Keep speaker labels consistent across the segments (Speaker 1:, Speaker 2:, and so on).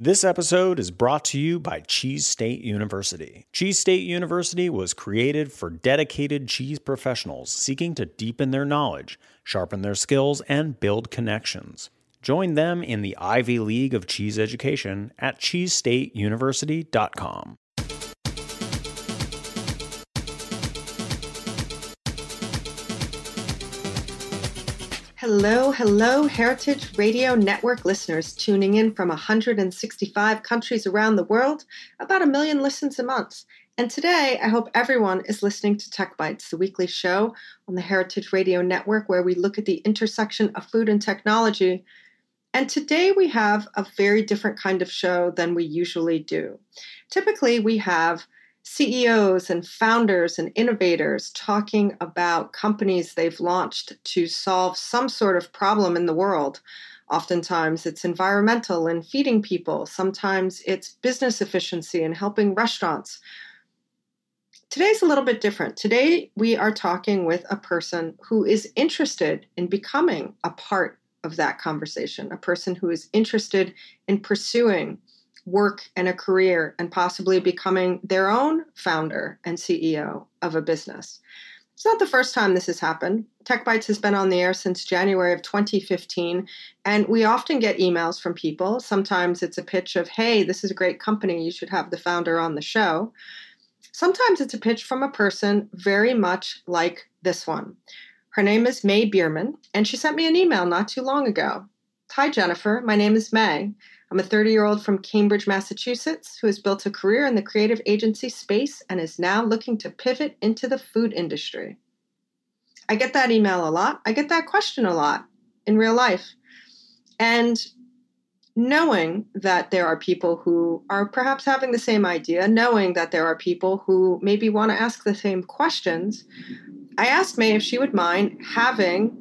Speaker 1: This episode is brought to you by Cheese State University. Cheese State University was created for dedicated cheese professionals seeking to deepen their knowledge, sharpen their skills, and build connections. Join them in the Ivy League of Cheese Education at cheesestateuniversity.com.
Speaker 2: Hello, hello, Heritage Radio Network listeners tuning in from 165 countries around the world, about a million listens a month. And today, I hope everyone is listening to Tech Bites, the weekly show on the Heritage Radio Network where we look at the intersection of food and technology. And today, we have a very different kind of show than we usually do. Typically, we have CEOs and founders and innovators talking about companies they've launched to solve some sort of problem in the world. Oftentimes, it's environmental and feeding people. Sometimes it's business efficiency and helping restaurants. Today's a little bit different. Today, we are talking with a person who is interested in becoming a part of that conversation, a person who is interested in pursuing work and a career and possibly becoming their own founder and CEO of a business. It's not the first time this has happened. Tech Bites has been on the air since January of 2015, and we often get emails from people. Sometimes it's a pitch of, hey, this is a great company, you should have the founder on the show. Sometimes it's a pitch from a person very much like this one. Her name is Mae Beerman, and she sent me an email not too long ago. Hi, Jennifer. My name is Mae. I'm a 30 year old from Cambridge, Massachusetts, who has built a career in the creative agency space and is now looking to pivot into the food industry. I get that email a lot. I get that question a lot in real life. And knowing that there are people who are perhaps having the same idea, knowing that there are people who maybe want to ask the same questions, I asked Mae if she would mind having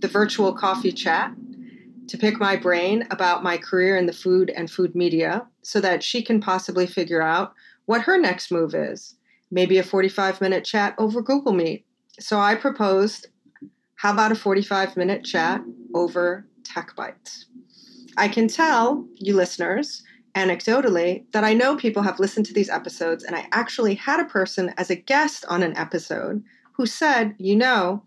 Speaker 2: the virtual coffee chat to pick my brain about my career in the food and food media so that she can possibly figure out what her next move is. Maybe a 45 minute chat over Google Meet. So I proposed how about a 45 minute chat over Tech Bites? I can tell you listeners, anecdotally, that I know people have listened to these episodes, and I actually had a person as a guest on an episode who said, you know,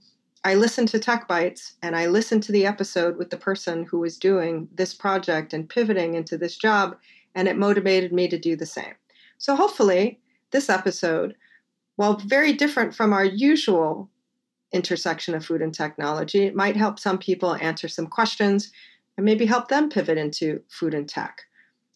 Speaker 2: I listened to Tech Bites and I listened to the episode with the person who was doing this project and pivoting into this job, and it motivated me to do the same. So, hopefully, this episode, while very different from our usual intersection of food and technology, it might help some people answer some questions and maybe help them pivot into food and tech.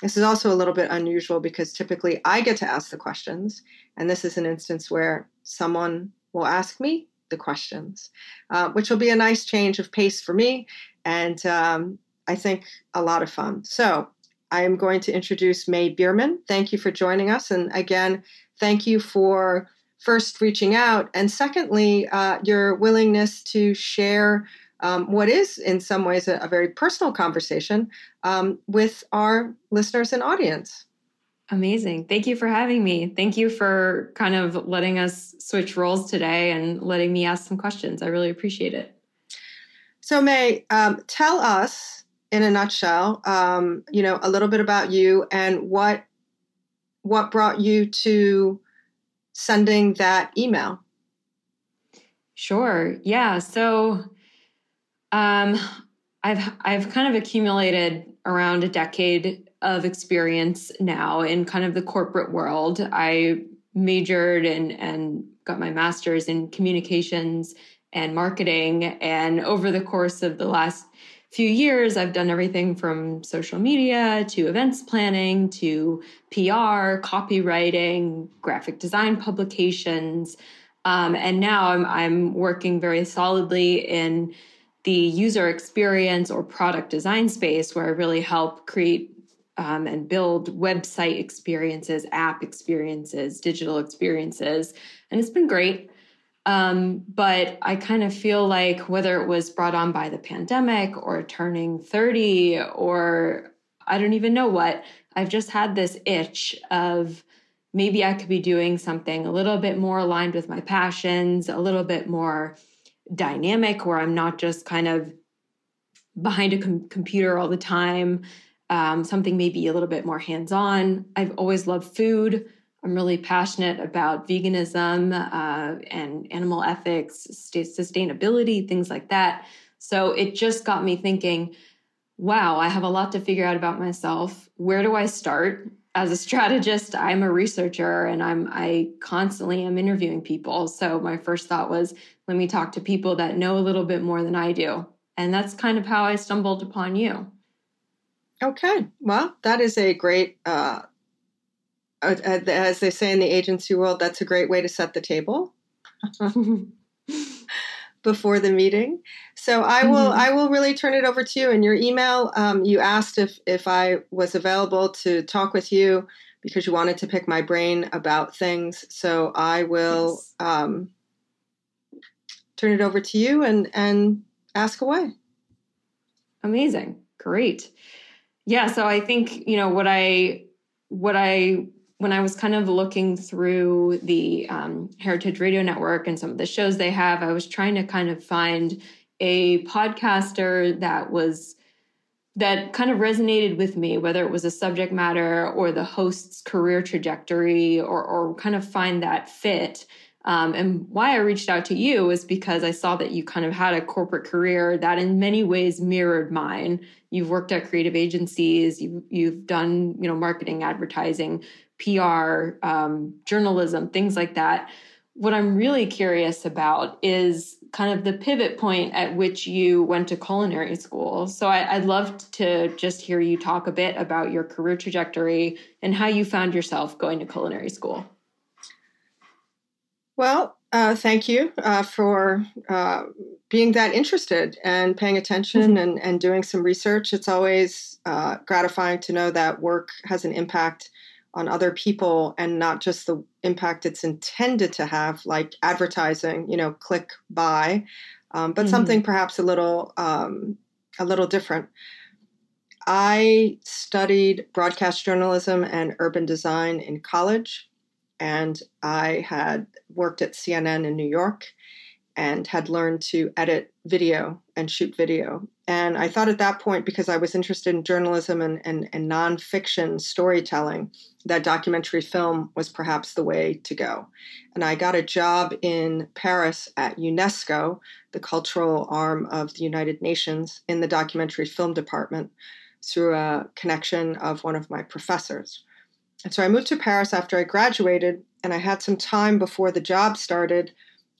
Speaker 2: This is also a little bit unusual because typically I get to ask the questions, and this is an instance where someone will ask me the questions, uh, which will be a nice change of pace for me and um, I think a lot of fun. So I am going to introduce Mae Beerman. Thank you for joining us. And again, thank you for first reaching out, and secondly, uh, your willingness to share um, what is, in some ways, a, a very personal conversation um, with our listeners and audience.
Speaker 3: Amazing. Thank you for having me. Thank you for kind of letting us switch roles today and letting me ask some questions. I really appreciate it.
Speaker 2: So, Mae, um, tell us in a nutshell, um, you know, a little bit about you and what what brought you to sending that email.
Speaker 3: Sure. Yeah. So, um, I've I've kind of accumulated around a decade of experience now in kind of the corporate world. I majored and and got my master's in communications and marketing. And over the course of the last few years, I've done everything from social media to events planning to PR, copywriting, graphic design publications. Um, and now I'm, I'm working very solidly in the user experience or product design space where I really help create um, and build website experiences, app experiences, digital experiences. And it's been great. Um, but I kind of feel like whether it was brought on by the pandemic or turning 30 or I don't even know what, I've just had this itch of maybe I could be doing something a little bit more aligned with my passions, a little bit more dynamic, where I'm not just kind of behind a com- computer all the time, um, something maybe a little bit more hands on. I've always loved food. I'm really passionate about veganism uh, and animal ethics, sustainability, things like that. So it just got me thinking, wow, I have a lot to figure out about myself. Where do I start? As a strategist, I'm a researcher and I'm I constantly am interviewing people. So my first thought was, let me talk to people that know a little bit more than I do. And that's kind of how I stumbled upon you.
Speaker 2: Okay. Well, that is a great uh, as they say in the agency world, that's a great way to set the table before the meeting. So I will mm-hmm. I will really turn it over to you. In your email, um, you asked if if I was available to talk with you because you wanted to pick my brain about things. So I will yes. um, turn it over to you and and ask away.
Speaker 3: Amazing, great. Yeah. So I think you know what I what I when I was kind of looking through the um, Heritage Radio Network and some of the shows they have, I was trying to kind of find a podcaster that was that kind of resonated with me, whether it was a subject matter or the host's career trajectory, or, or kind of find that fit. Um, and why I reached out to you is because I saw that you kind of had a corporate career that in many ways mirrored mine. You've worked at creative agencies, you've, you've done, you know, marketing, advertising, PR, um, journalism, things like that. What I'm really curious about is kind of the pivot point at which you went to culinary school. So I, would love to just hear you talk a bit about your career trajectory and how you found yourself going to culinary school.
Speaker 2: Well, uh, thank you uh, for uh, being that interested and paying attention mm-hmm. and, and doing some research. It's always uh, gratifying to know that work has an impact on other people and not just the impact it's intended to have, like advertising, you know, click buy, um, but mm-hmm. something perhaps a little um, a little different. I studied broadcast journalism and urban design in college, and I had worked at CNN in New York and had learned to edit video and shoot video. And I thought at that point, because I was interested in journalism and, and, and nonfiction storytelling, that documentary film was perhaps the way to go. And I got a job in Paris at UNESCO, the cultural arm of the United Nations, in the documentary film department through a connection of one of my professors. And so I moved to Paris after I graduated, and I had some time before the job started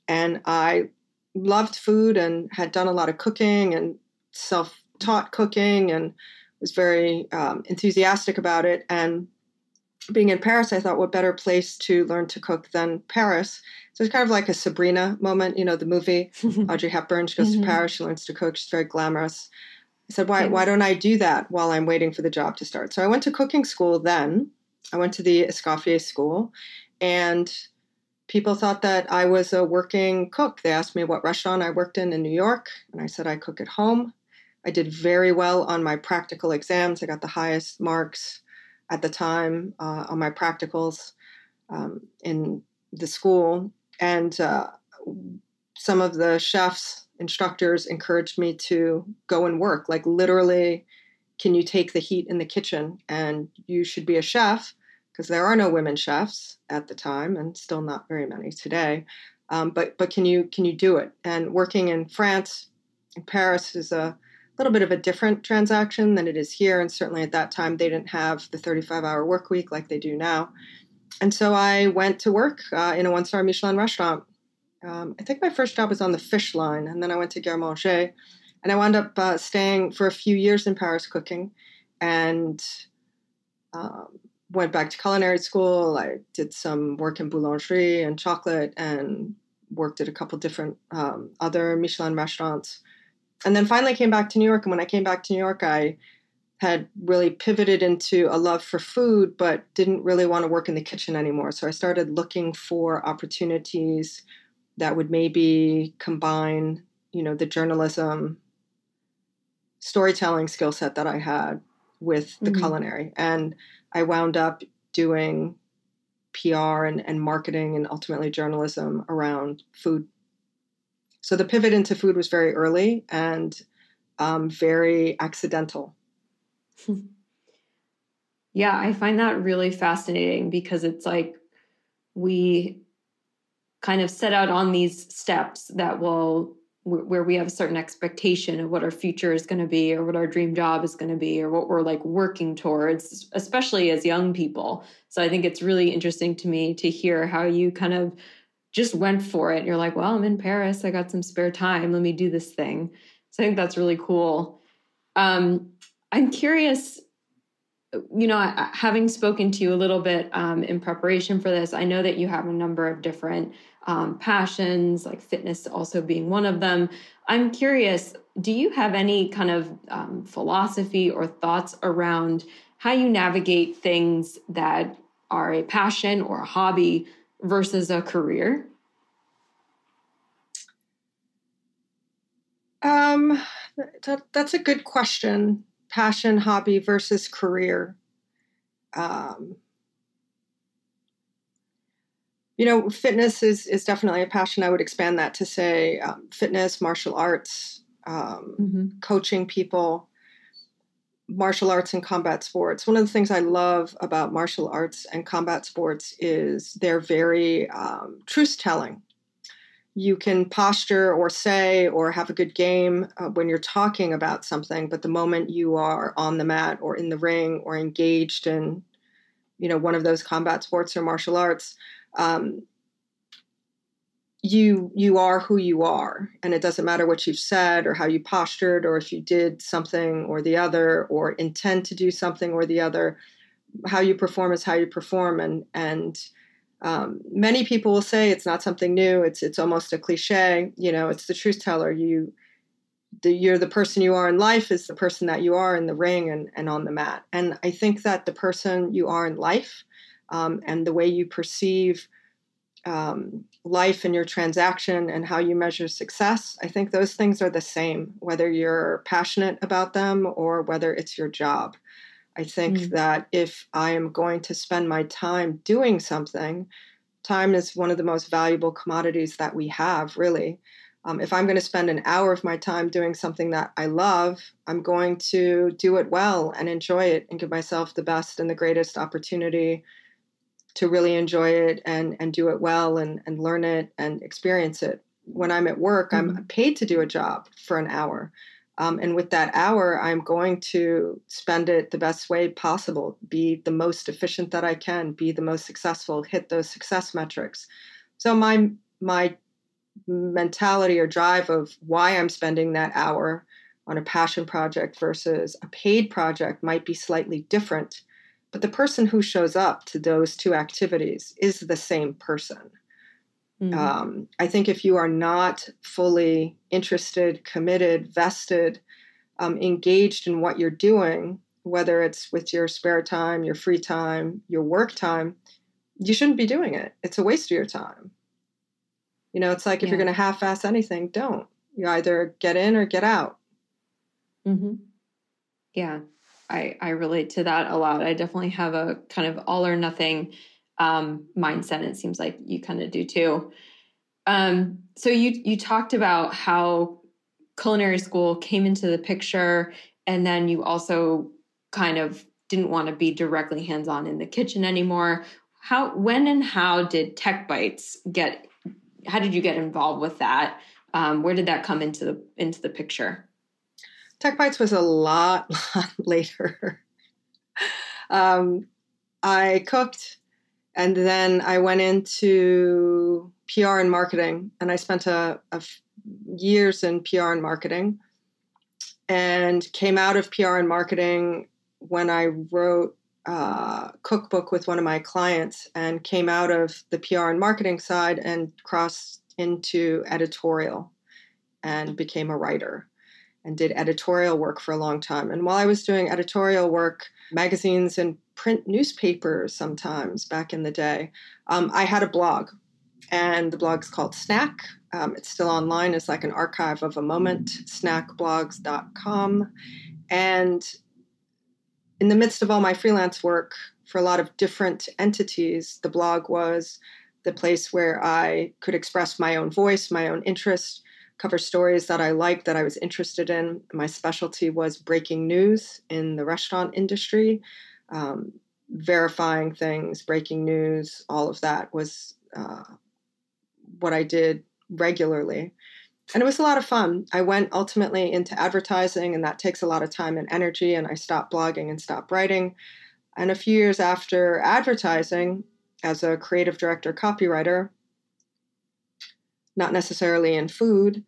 Speaker 2: and I loved food and had done a lot of cooking and self taught cooking and was very um, enthusiastic about it. And being in Paris, I thought, what better place to learn to cook than Paris? So it's kind of like a Sabrina moment, you know, the movie. Audrey Hepburn, she goes mm-hmm. to Paris, she learns to cook, she's very glamorous. I said, why, why don't I do that while I'm waiting for the job to start? So I went to cooking school then. I went to the Escoffier School, and people thought that I was a working cook. They asked me what restaurant I worked in in New York, and I said I cook at home. I did very well on my practical exams. I got the highest marks at the time uh, on my practicals um, in the school. And uh, some of the chefs instructors encouraged me to go and work. Like literally, can you take the heat in the kitchen? And you should be a chef because there are no women chefs at the time, and still not very many today. Um, but but can you can you do it? And working in France, in Paris, is a little bit of a different transaction than it is here. And certainly at that time, they didn't have the 35 hour work week like they do now. And so I went to work uh, in a one star Michelin restaurant. Um, I think my first job was on the fish line, and then I went to Garde And I wound up uh, staying for a few years in Paris cooking and um, went back to culinary school. I did some work in boulangerie and chocolate and worked at a couple different um, other Michelin restaurants. And then finally came back to New York. And when I came back to New York, I had really pivoted into a love for food, but didn't really want to work in the kitchen anymore. So I started looking for opportunities that would maybe combine, you know, the journalism, storytelling skill set that I had with the mm-hmm. culinary. And I wound up doing PR and, and marketing and ultimately journalism around food. So the pivot into food was very early and um, very accidental.
Speaker 3: yeah, I find that really fascinating because it's like we kind of set out on these steps that will where we have a certain expectation of what our future is going to be or what our dream job is going to be or what we're like working towards especially as young people. So i think it's really interesting to me to hear how you kind of just went for it. You're like well i'm in paris. I got some spare time. Let me do this thing. So i think that's really cool. Um, i'm curious you know having spoken to you a little bit um, in preparation for this i know that you have a number of different um, passions, like fitness also being one of them. I'm curious, do you have any kind of um, philosophy or thoughts around how you navigate things that are a passion or a hobby versus a career?
Speaker 2: Um, that, that's a good question. Passion, hobby versus career. Um, you know, fitness is is definitely a passion. I would expand that to say um, fitness, martial arts, um, mm-hmm. coaching people, martial arts and combat sports. One of the things I love about martial arts and combat sports is they're very um, truth telling. You can posture or say or have a good game uh, when you're talking about something, but the moment you are on the mat or in the ring or engaged in, you know, one of those combat sports or martial arts, um, you you are who you are and it doesn't matter what you've said or how you postured or if you did something or the other or intend to do something or the other. How you perform is how you perform and and um, many people will say it's not something new. It's it's almost a cliche you know it's the truth teller. You the, you're the person you are in life is the person that you are in the ring and, and on the mat. And i think that the person you are in life um, and the way you perceive um, life and your transaction and how you measure success, I think those things are the same, whether you're passionate about them or whether it's your job. I think mm. that if I am going to spend my time doing something, time is one of the most valuable commodities that we have, really. Um, if I'm going to spend an hour of my time doing something that I love, I'm going to do it well and enjoy it and give myself the best and the greatest opportunity to really enjoy it and and do it well and and learn it and experience it. When I'm at work, mm-hmm. I'm paid to do a job for an hour. Um, and with that hour, I'm going to spend it the best way possible, be the most efficient that I can, be the most successful, hit those success metrics. So my my mentality or drive of why I'm spending that hour on a passion project versus a paid project might be slightly different but the person who shows up to those two activities is the same person. Mm-hmm. Um, I think if you are not fully interested, committed, vested, um, engaged in what you're doing, whether it's with your spare time, your free time, your work time, you shouldn't be doing it. It's a waste of your time. You know, it's like if you're going to half ass anything, don't. You either get in or get out.
Speaker 3: Mm-hmm. Yeah. I, I relate to that a lot. I definitely have a kind of all or nothing um, mindset. It seems like you kind of do too. Um, so you you talked about how culinary school came into the picture, and then you also kind of didn't want to be directly hands on in the kitchen anymore. How, when, and how did Tech Bites get? How did you get involved with that? Um, where did that come into the into the picture?
Speaker 2: Tech Bites was a lot, lot later. um, I cooked, and then I went into PR and marketing, and I spent a, a f- years in PR and marketing, and came out of PR and marketing when I wrote a cookbook with one of my clients, and came out of the PR and marketing side and crossed into editorial, and became a writer and did editorial work for a long time. And while I was doing editorial work, magazines and print newspapers sometimes back in the day, um, I had a blog. And the blog's called Snack. Um, it's still online. It's like an archive of a moment, snackblogs.com. And in the midst of all my freelance work for a lot of different entities, the blog was the place where I could express my own voice, my own interest, cover stories that I liked, that I was interested in. My specialty was breaking news in the restaurant industry, um, verifying things, breaking news, all of that was uh, what I did regularly. And it was a lot of fun. I went ultimately into advertising, and that takes a lot of time and energy. And I stopped blogging and stopped writing. And a few years after advertising, as a creative director copywriter, not necessarily in food.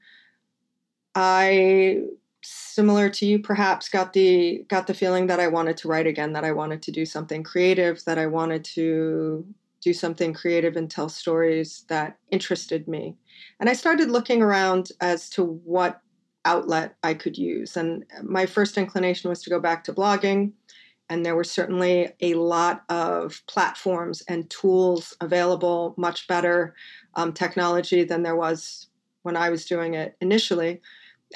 Speaker 2: I similar to you perhaps got the got the feeling that I wanted to write again, that I wanted to do something creative, that I wanted to do something creative and tell stories that interested me. And I started looking around as to what outlet I could use. And my first inclination was to go back to blogging. And there were certainly a lot of platforms and tools available, much better um, technology than there was when I was doing it initially.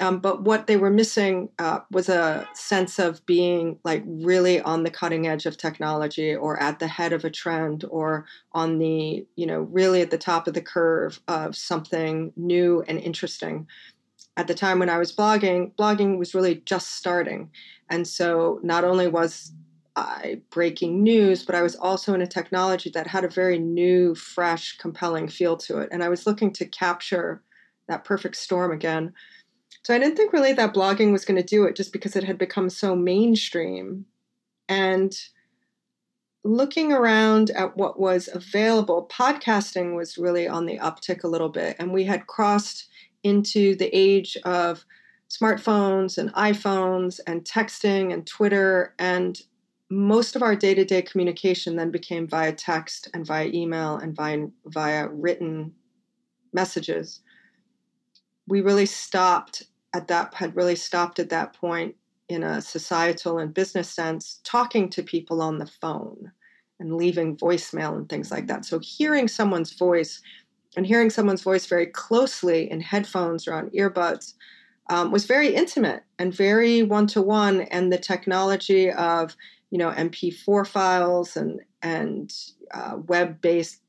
Speaker 2: Um, but what they were missing uh, was a sense of being like really on the cutting edge of technology or at the head of a trend or on the, you know, really at the top of the curve of something new and interesting. At the time when I was blogging, blogging was really just starting. And so not only was I breaking news, but I was also in a technology that had a very new, fresh, compelling feel to it. And I was looking to capture that perfect storm again. So I didn't think really that blogging was going to do it just because it had become so mainstream. And looking around at what was available, podcasting was really on the uptick a little bit. And we had crossed into the age of smartphones and iPhones and texting and Twitter. And most of our day-to-day communication then became via text and via email and via, via written messages we really stopped at that had really stopped at that point in a societal and business sense talking to people on the phone and leaving voicemail and things like that so hearing someone's voice and hearing someone's voice very closely in headphones or on earbuds um, was very intimate and very one-to-one and the technology of you know MP4 files and and uh, web-based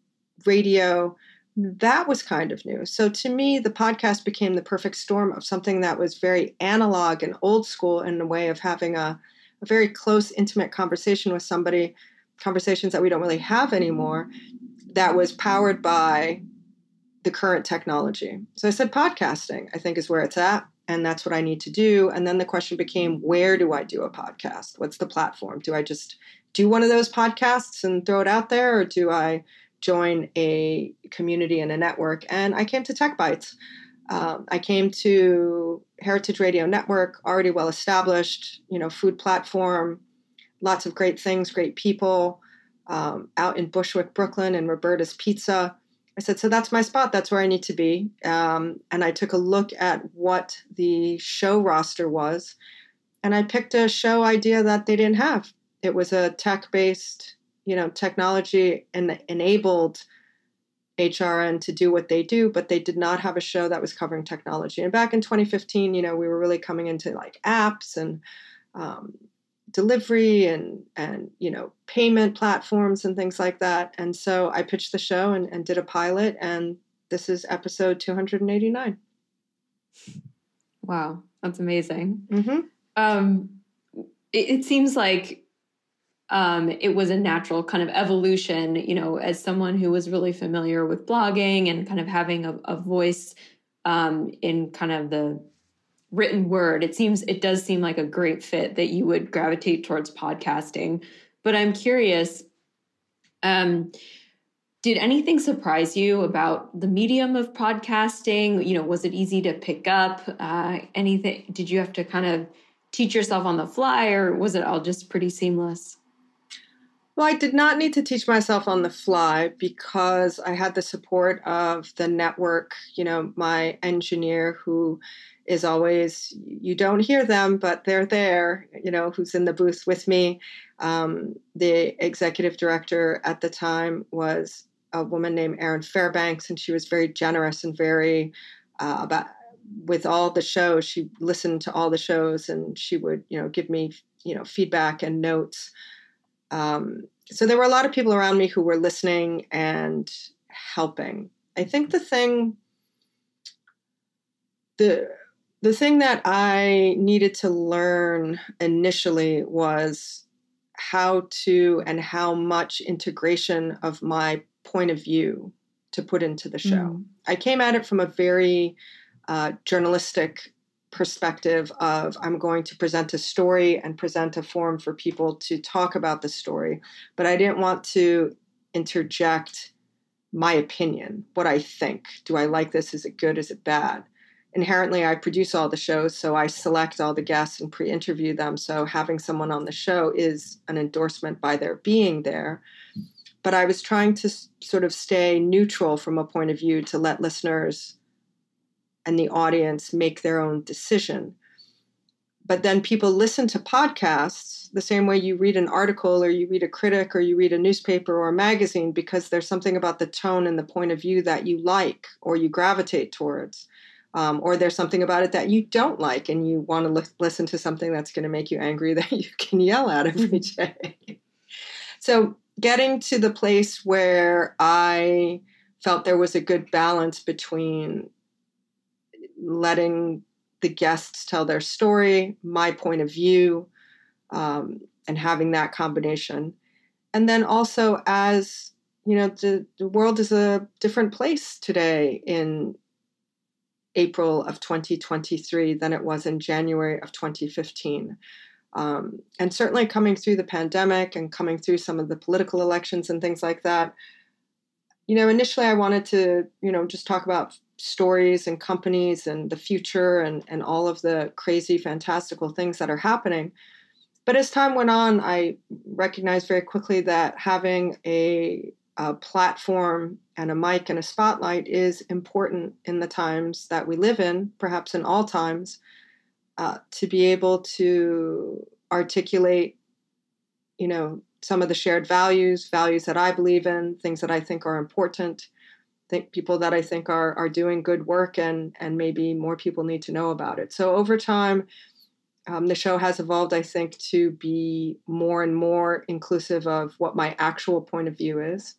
Speaker 2: radio. That was kind of new. So to me, the podcast became the perfect storm of something that was very analog and old school in a way of having a, a very close, intimate conversation with somebody, conversations that we don't really have anymore, that was powered by the current technology. So I said podcasting, I think, is where it's at and that's what I need to do. And then the question became, where do I do a podcast? What's the platform? Do I just do one of those podcasts and throw it out there, or do I join a community and a network? And I came to Tech Bites. Um, I came to Heritage Radio Network, already well established, you know, food platform, lots of great things, great people, um, out in Bushwick, Brooklyn, and Roberta's Pizza. I said, so that's my spot. That's where I need to be. Um, and I took a look at what the show roster was, and I picked a show idea that they didn't have. It was a tech-based, you know, technology and enabled HRN to do what they do, but they did not have a show that was covering technology. And back in 2015, you know, we were really coming into like apps and um, delivery and and you know payment platforms and things like that and so i pitched the show and, and did a pilot and this is episode 289
Speaker 3: Wow, that's amazing. Mm-hmm. Um, it, it seems like um, it was a natural kind of evolution, you know, as someone who was really familiar with blogging and kind of having a, a voice um, in kind of the written word. It seems, it does seem like a great fit that you would gravitate towards podcasting. But I'm curious, um, did anything surprise you about the medium of podcasting? You know, was it easy to pick up? Uh, anything? Did you have to kind of teach yourself on the fly, or was it all just pretty seamless?
Speaker 2: Well, I did not need to teach myself on the fly because I had the support of the network. You know, my engineer who is always, you don't hear them, but they're there, you know, who's in the booth with me. Um, the executive director at the time was a woman named Erin Fairbanks, and she was very generous and very uh, about with all the shows, she listened to all the shows and she would, you know, give me, you know, feedback and notes. Um, so there were a lot of people around me who were listening and helping. I think the thing, the the thing that I needed to learn initially was how to and how much integration of my point of view to put into the show. Mm. I came at it from a very uh, journalistic perspective of I'm going to present a story and present a forum for people to talk about the story, but I didn't want to interject my opinion, what I think. Do I like this? Is it good? Is it bad? Inherently, I produce all the shows, so I select all the guests and pre interview them. So having someone on the show is an endorsement by their being there. But I was trying to sort of stay neutral from a point of view to let listeners and the audience make their own decision. But then people listen to podcasts the same way you read an article or you read a critic or you read a newspaper or a magazine because there's something about the tone and the point of view that you like or you gravitate towards. Um, or there's something about it that you don't like and you want to li- listen to something that's going to make you angry that you can yell at every day. so, getting to the place where I felt there was a good balance between letting the guests tell their story, my point of view, um, and having that combination. And then also, as you know, the, the world is a different place today in April of 2023 than it was in January of 2015. Um, and certainly coming through the pandemic and coming through some of the political elections and things like that, you know, initially I wanted to, you know, just talk about stories and companies and the future and, and all of the crazy, fantastical things that are happening. But as time went on, I recognized very quickly that having a, a platform and a mic and a spotlight is important in the times that we live in, perhaps in all times, uh, to be able to articulate, you know, some of the shared values, values that I believe in, things that I think are important, think people that I think are are doing good work and and maybe more people need to know about it. So over time, um, the show has evolved, I think, to be more and more inclusive of what my actual point of view is.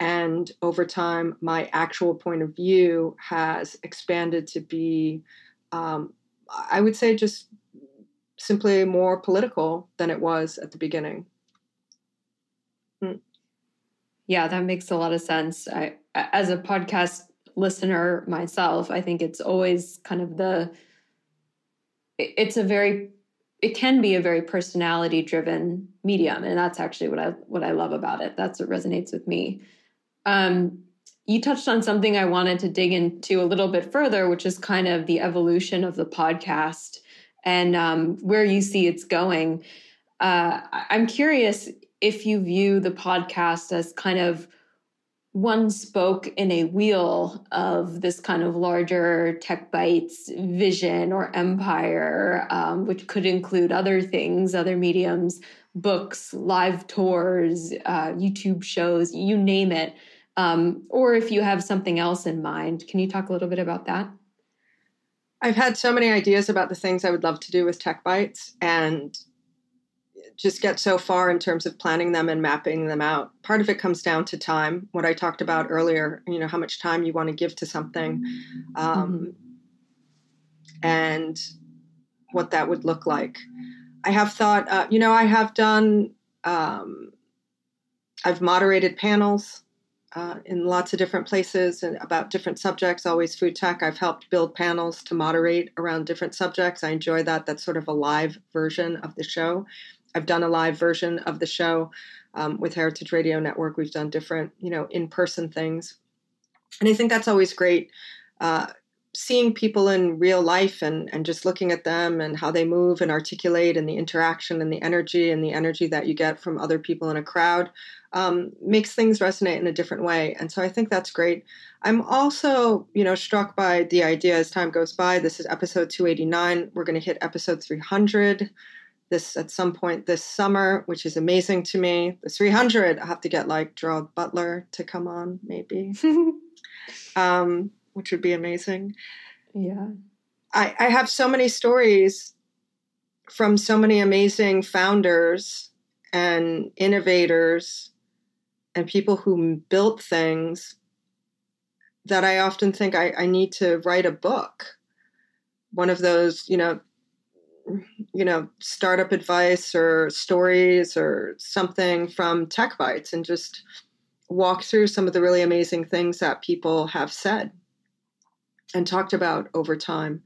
Speaker 2: And over time, my actual point of view has expanded to be, um, I would say, just simply more political than it was at the beginning.
Speaker 3: Hmm. Yeah, that makes a lot of sense. I, as a podcast listener myself, I think it's always kind of the it's a very it can be a very personality driven medium and that's actually what I what I love about it. That's what resonates with me. Um, you touched on something I wanted to dig into a little bit further, which is kind of the evolution of the podcast and um, where you see it's going. Uh, I'm curious if you view the podcast as kind of one spoke in a wheel of this kind of larger Tech Bites vision or empire, um, which could include other things, other mediums, books, live tours, uh, YouTube shows, you name it. Um, or if you have something else in mind, can you talk a little bit about that?
Speaker 2: I've had so many ideas about the things I would love to do with Tech Bites, and just get so far in terms of planning them and mapping them out. Part of it comes down to time, what I talked about earlier, you know, how much time you want to give to something. Um, mm-hmm. and what that would look like. I have thought, uh, you know, I have done, um, I've moderated panels uh, in lots of different places and about different subjects, always food tech. I've helped build panels to moderate around different subjects. I enjoy that. That's sort of a live version of the show. I've done a live version of the show um, with Heritage Radio Network. We've done different, you know, in person things. And I think that's always great. Uh, seeing people in real life and, and just looking at them and how they move and articulate and the interaction and the energy and the energy that you get from other people in a crowd um, makes things resonate in a different way. And so I think that's great. I'm also, you know, struck by the idea as time goes by. This is episode 289. We're going to hit episode 300 this at some point this summer, which is amazing to me. The 300, I have to get like Gerald Butler to come on, maybe, um, which would be amazing.
Speaker 3: Yeah.
Speaker 2: I, I have so many stories from so many amazing founders and innovators and people who built things that I often think I, I need to write a book. One of those, you know, you know, startup advice or stories or something from Tech Bites and just walk through some of the really amazing things that people have said and talked about over time.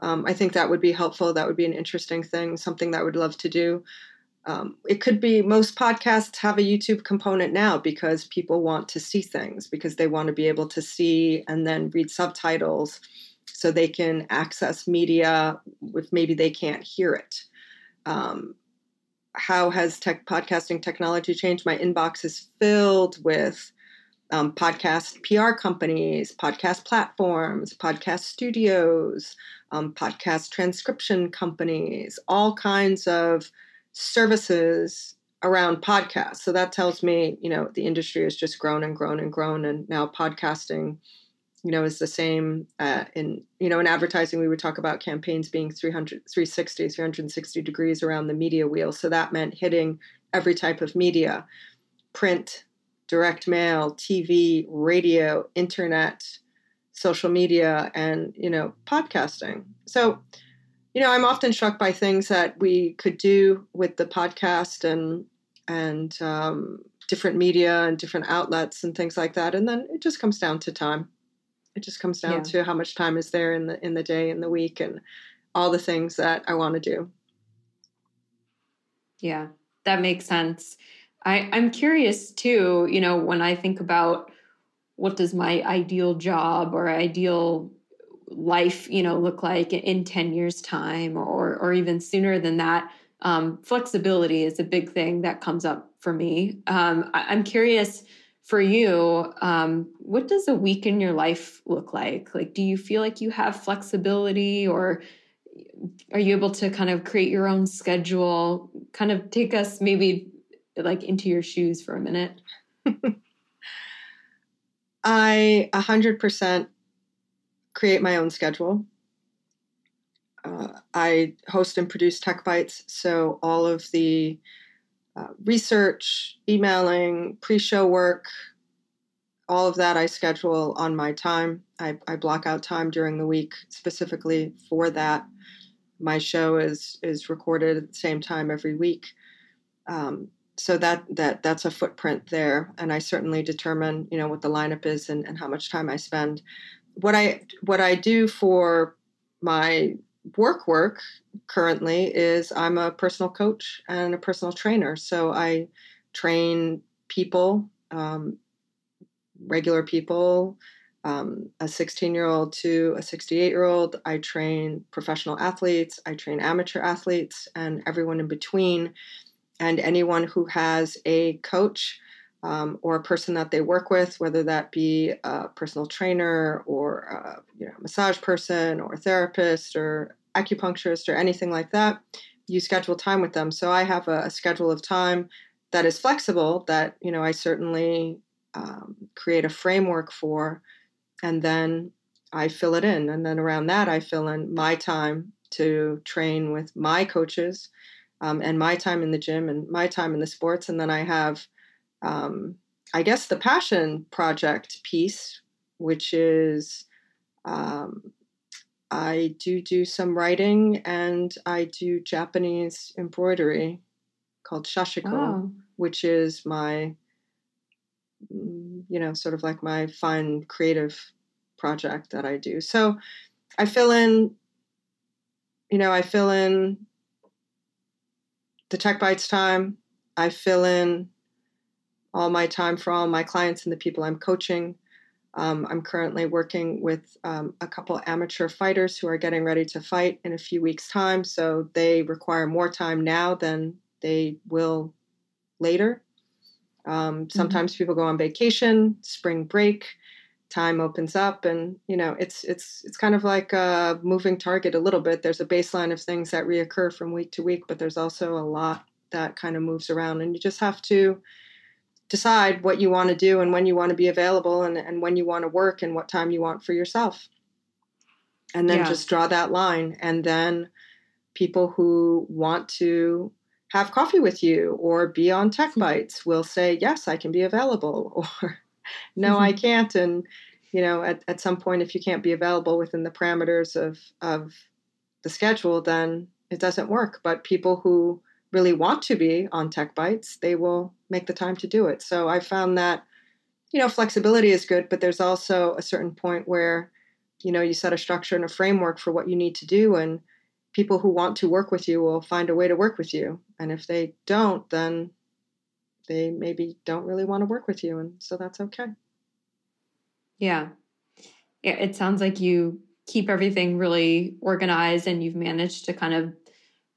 Speaker 2: Um, I think that would be helpful. That would be an interesting thing, something that I would love to do. Um, it could be most podcasts have a YouTube component now because people want to see things, because they want to be able to see and then read subtitles so they can access media if maybe they can't hear it. Um, how has tech podcasting technology changed? My inbox is filled with um, podcast PR companies, podcast platforms, podcast studios, um, podcast transcription companies, all kinds of services around podcasts. So that tells me, you know, the industry has just grown and grown and grown, and now podcasting you know, is the same uh, in, you know, in advertising, we would talk about campaigns being 300, 360, 360 degrees around the media wheel. So that meant hitting every type of media, print, direct mail, TV, radio, internet, social media, and, you know, podcasting. So, you know, I'm often struck by things that we could do with the podcast and, and, um, different media and different outlets and things like that. And then it just comes down to time. It just comes down yeah. to how much time is there in the in the day in the week and all the things that I want to do.
Speaker 3: Yeah, that makes sense. I, I'm curious too, you know, when I think about what does my ideal job or ideal life, you know, look like in 10 years time or or even sooner than that, um, flexibility is a big thing that comes up for me. Um, I, I'm curious for you, um, what does a week in your life look like? Like, do you feel like you have flexibility or are you able to kind of create your own schedule? Kind of take us maybe like into your shoes for a minute.
Speaker 2: I 100% create my own schedule. Uh, I host and produce Tech Bites, so all of the uh, research, emailing, pre show work, all of that I schedule on my time. I, I, block out time during the week specifically for that. My show is is recorded at the same time every week. Um, so that that that's a footprint there, and I certainly determine you know what the lineup is and, and how much time I spend. What I what I do for my work work currently is I'm a personal coach and a personal trainer. So I train people, um, regular people, um, a 16 year old to a 68 year old. I train professional athletes, I train amateur athletes, and everyone in between, and anyone who has a coach. Um, or a person that they work with, whether that be a personal trainer or a you know, massage person or therapist or acupuncturist or anything like that, you schedule time with them. So I have a, a schedule of time that is flexible that, you know, I certainly um, create a framework for, and then I fill it in. And then around that, I fill in my time to train with my coaches um, and my time in the gym and my time in the sports. And then I have, um, I guess, the passion project piece, which is um, I do do some writing and I do Japanese embroidery called sashiko, oh. which is my, mm, you know, sort of like my fun creative project that I do. So I fill in, you know, I fill in the Tech Bites time. I fill in all my time for all my clients and the people I'm coaching. Um, I'm currently working with um, a couple amateur fighters who are getting ready to fight in a few weeks' time. So they require more time now than they will later. Um, mm-hmm. sometimes mm-hmm. people go on vacation, spring break, time opens up, and you know it's it's it's kind of like a moving target a little bit. There's a baseline of things that reoccur from week to week, but there's also a lot that kind of moves around, and you just have to decide what you want to do and when you want to be available and, and when you want to work and what time you want for yourself. And then yeah. just draw that line. And then people who want to have coffee with you or be on Tech hmm. Bites will say, Yes, I can be available, or No, mm-hmm. I can't. And, you know, at, at some point, if you can't be available within the parameters of, of the schedule, then it doesn't work. But people who really want to be on Tech Bites, they will make the time to do it. So I found that, you know, flexibility is good, but there's also a certain point where, you know, you set a structure and a framework for what you need to do. And people who want to work with you will find a way to work with you. And if they don't, then they maybe don't really want to work with you. And so that's okay.
Speaker 3: Yeah. Yeah. It sounds like you keep everything really organized and you've managed to kind of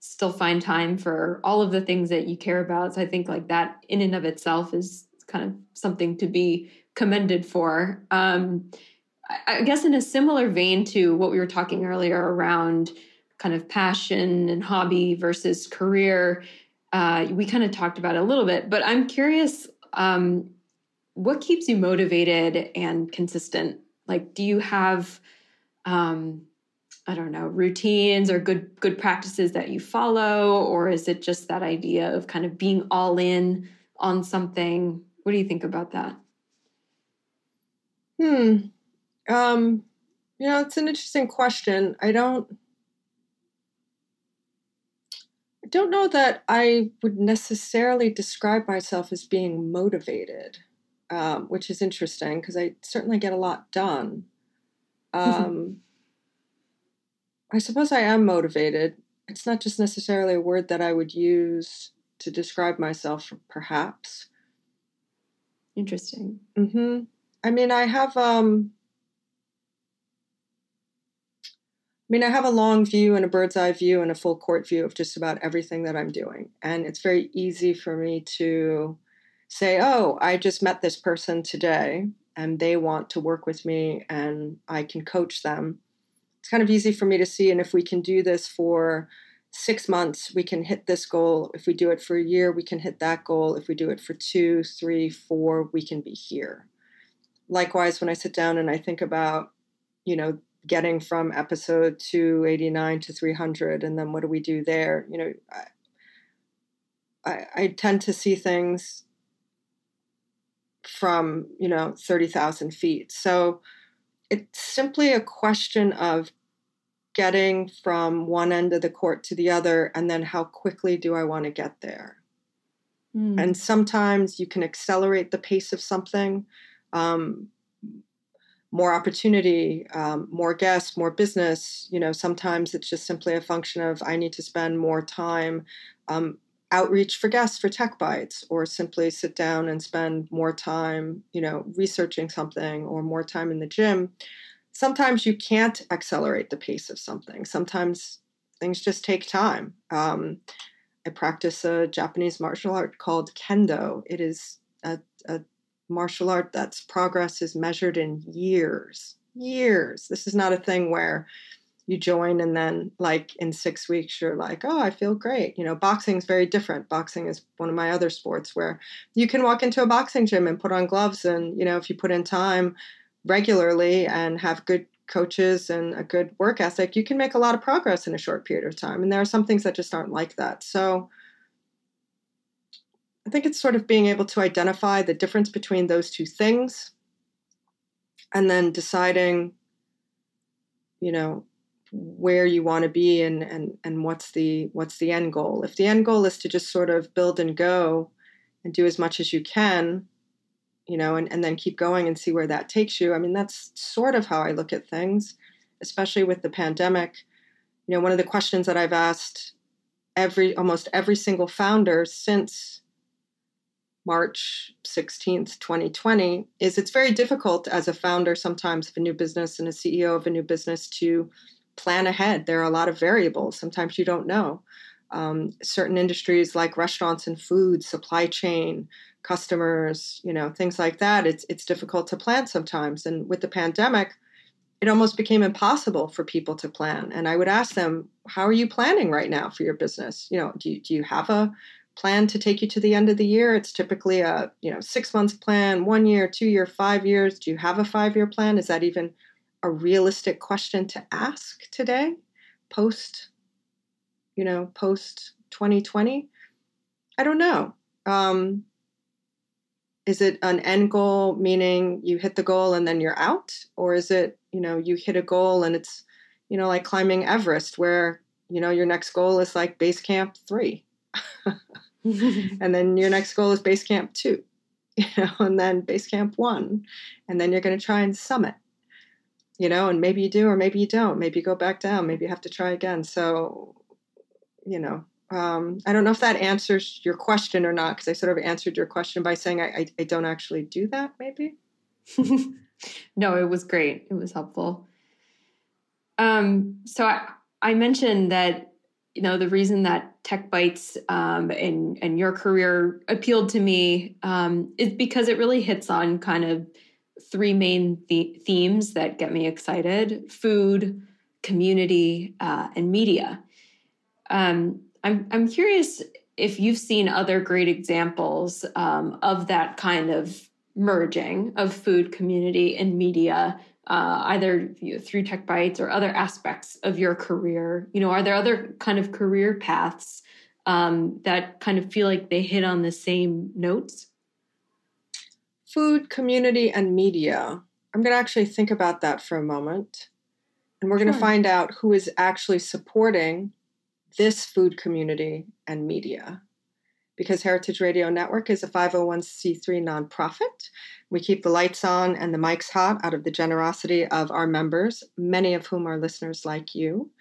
Speaker 3: still find time for all of the things that you care about. So I think like that in and of itself is kind of something to be commended for. Um, I, I guess in a similar vein to what we were talking earlier around kind of passion and hobby versus career, uh, we kind of talked about it a little bit, but I'm curious um, what keeps you motivated and consistent? Like, do you have um, I don't know, routines or good good practices that you follow or is it just that idea of kind of being all in on something? What do you think about that?
Speaker 2: Hmm. Um you know, it's an interesting question. I don't I don't know that I would necessarily describe myself as being motivated, um, which is interesting because I certainly get a lot done. Um, I suppose I am motivated. It's not just necessarily a word that I would use to describe myself, perhaps.
Speaker 3: Interesting.
Speaker 2: Hmm. I mean, I have. Um. I mean, I have a long view and a bird's eye view and a full court view of just about everything that I'm doing, and it's very easy for me to say, "Oh, I just met this person today, and they want to work with me, and I can coach them." It's kind of easy for me to see. And if we can do this for six months, we can hit this goal. If we do it for a year, we can hit that goal. If we do it for two, three, four, we can be here. Likewise, when I sit down and I think about, you know, getting from episode 289 to 300, and then what do we do there? You know, I, I, I tend to see things from, you know, 30,000 feet. So, it's simply a question of getting from one end of the court to the other and then how quickly do I want to get there. Mm. And sometimes you can accelerate the pace of something. Um, more opportunity, um, more guests, more business. You know, sometimes it's just simply a function of I need to spend more time um, outreach for guests for tech bites or simply sit down and spend more time you know researching something or more time in the gym. Sometimes you can't accelerate the pace of something. Sometimes things just take time. Um, i practice a japanese martial art called kendo. It is a, a martial art that's progress is measured in years years. This is not a thing where you join and then like in six weeks you're like oh i feel great. You know boxing is very different. Boxing is one of my other sports where you can walk into a boxing gym and put on gloves and you know if you put in time regularly and have good coaches and a good work ethic you can make a lot of progress in a short period of time and there are some things that just aren't like that. So i think it's sort of being able to identify the difference between those two things and then deciding you know where you want to be and and and what's the what's the end goal. If the end goal is to just sort of build and go and do as much as you can, you know, and, and then keep going and see where that takes you. I mean, that's sort of how I look at things, especially with the pandemic. You know, one of the questions that I've asked every almost every single founder since March 16th, 2020, is it's very difficult as a founder sometimes of a new business and a CEO of a new business to plan ahead. There are a lot of variables. Sometimes you don't know. Um, certain industries like restaurants and food, supply chain, customers, you know, things like that, it's it's difficult to plan sometimes. And with the pandemic, it almost became impossible for people to plan. And I would ask them, how are you planning right now for your business? You know, do you, do you have a plan to take you to the end of the year? It's typically a, you know, six months plan, one year, two year, five years. Do you have a five year plan? Is that even a realistic question to ask today, post, you know, post 2020? I don't know. Um, is it an end goal, meaning you hit the goal and then you're out? Or is it, you know, you hit a goal and it's, you know, like climbing Everest, where, you know, your next goal is like base camp three. and then your next goal is base camp two, you know, and then base camp one. And then you're going to try and summit you know, and maybe you do or maybe you don't. Maybe you go back down. Maybe you have to try again. So, you know, um, I don't know if that answers your question or not, because I sort of answered your question by saying I, I, I don't actually do that, maybe.
Speaker 3: no, it was great. It was helpful. Um, so I, I mentioned that you know the reason that tech bites um, and and your career appealed to me um, is because it really hits on kind of three main th- themes that get me excited food, community, uh, and media. Um, I'm, I'm curious if you've seen other great examples um, of that kind of merging of food, community, and media, uh, either you know, through Tech Bites or other aspects of your career. You know, are there other kind of career paths um, that kind of feel like they hit on the same notes?
Speaker 2: Food, community, and media. I'm going to actually think about that for a moment. And we're going to find out who is actually supporting this food community and media. Because Heritage Radio Network is a 501c3 nonprofit. We keep the lights on and the mics hot out of the generosity of our members, many of whom are listeners like you,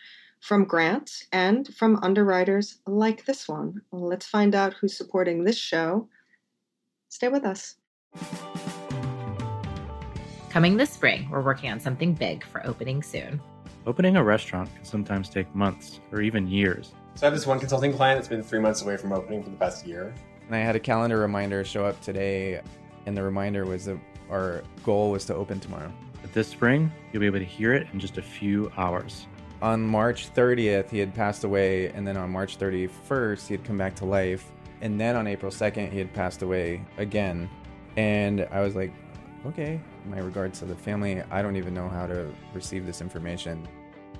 Speaker 2: from grants and from underwriters like this one. Let's find out who's supporting this show. Stay with us.
Speaker 4: Coming this spring, we're working on something big for opening soon.
Speaker 5: Opening a restaurant can sometimes take months or even years.
Speaker 6: So I have this one consulting client that's been three months away from opening for the past year.
Speaker 7: And I had a calendar reminder show up today, and the reminder was that our goal was to open tomorrow.
Speaker 5: But this spring, you'll be able to hear it in just a few hours.
Speaker 7: On March 30th, he had passed away, and then on March 31st, he had come back to life. And then on April 2nd, he had passed away again. And I was like, okay, my regards to the family. I don't even know how to receive this information.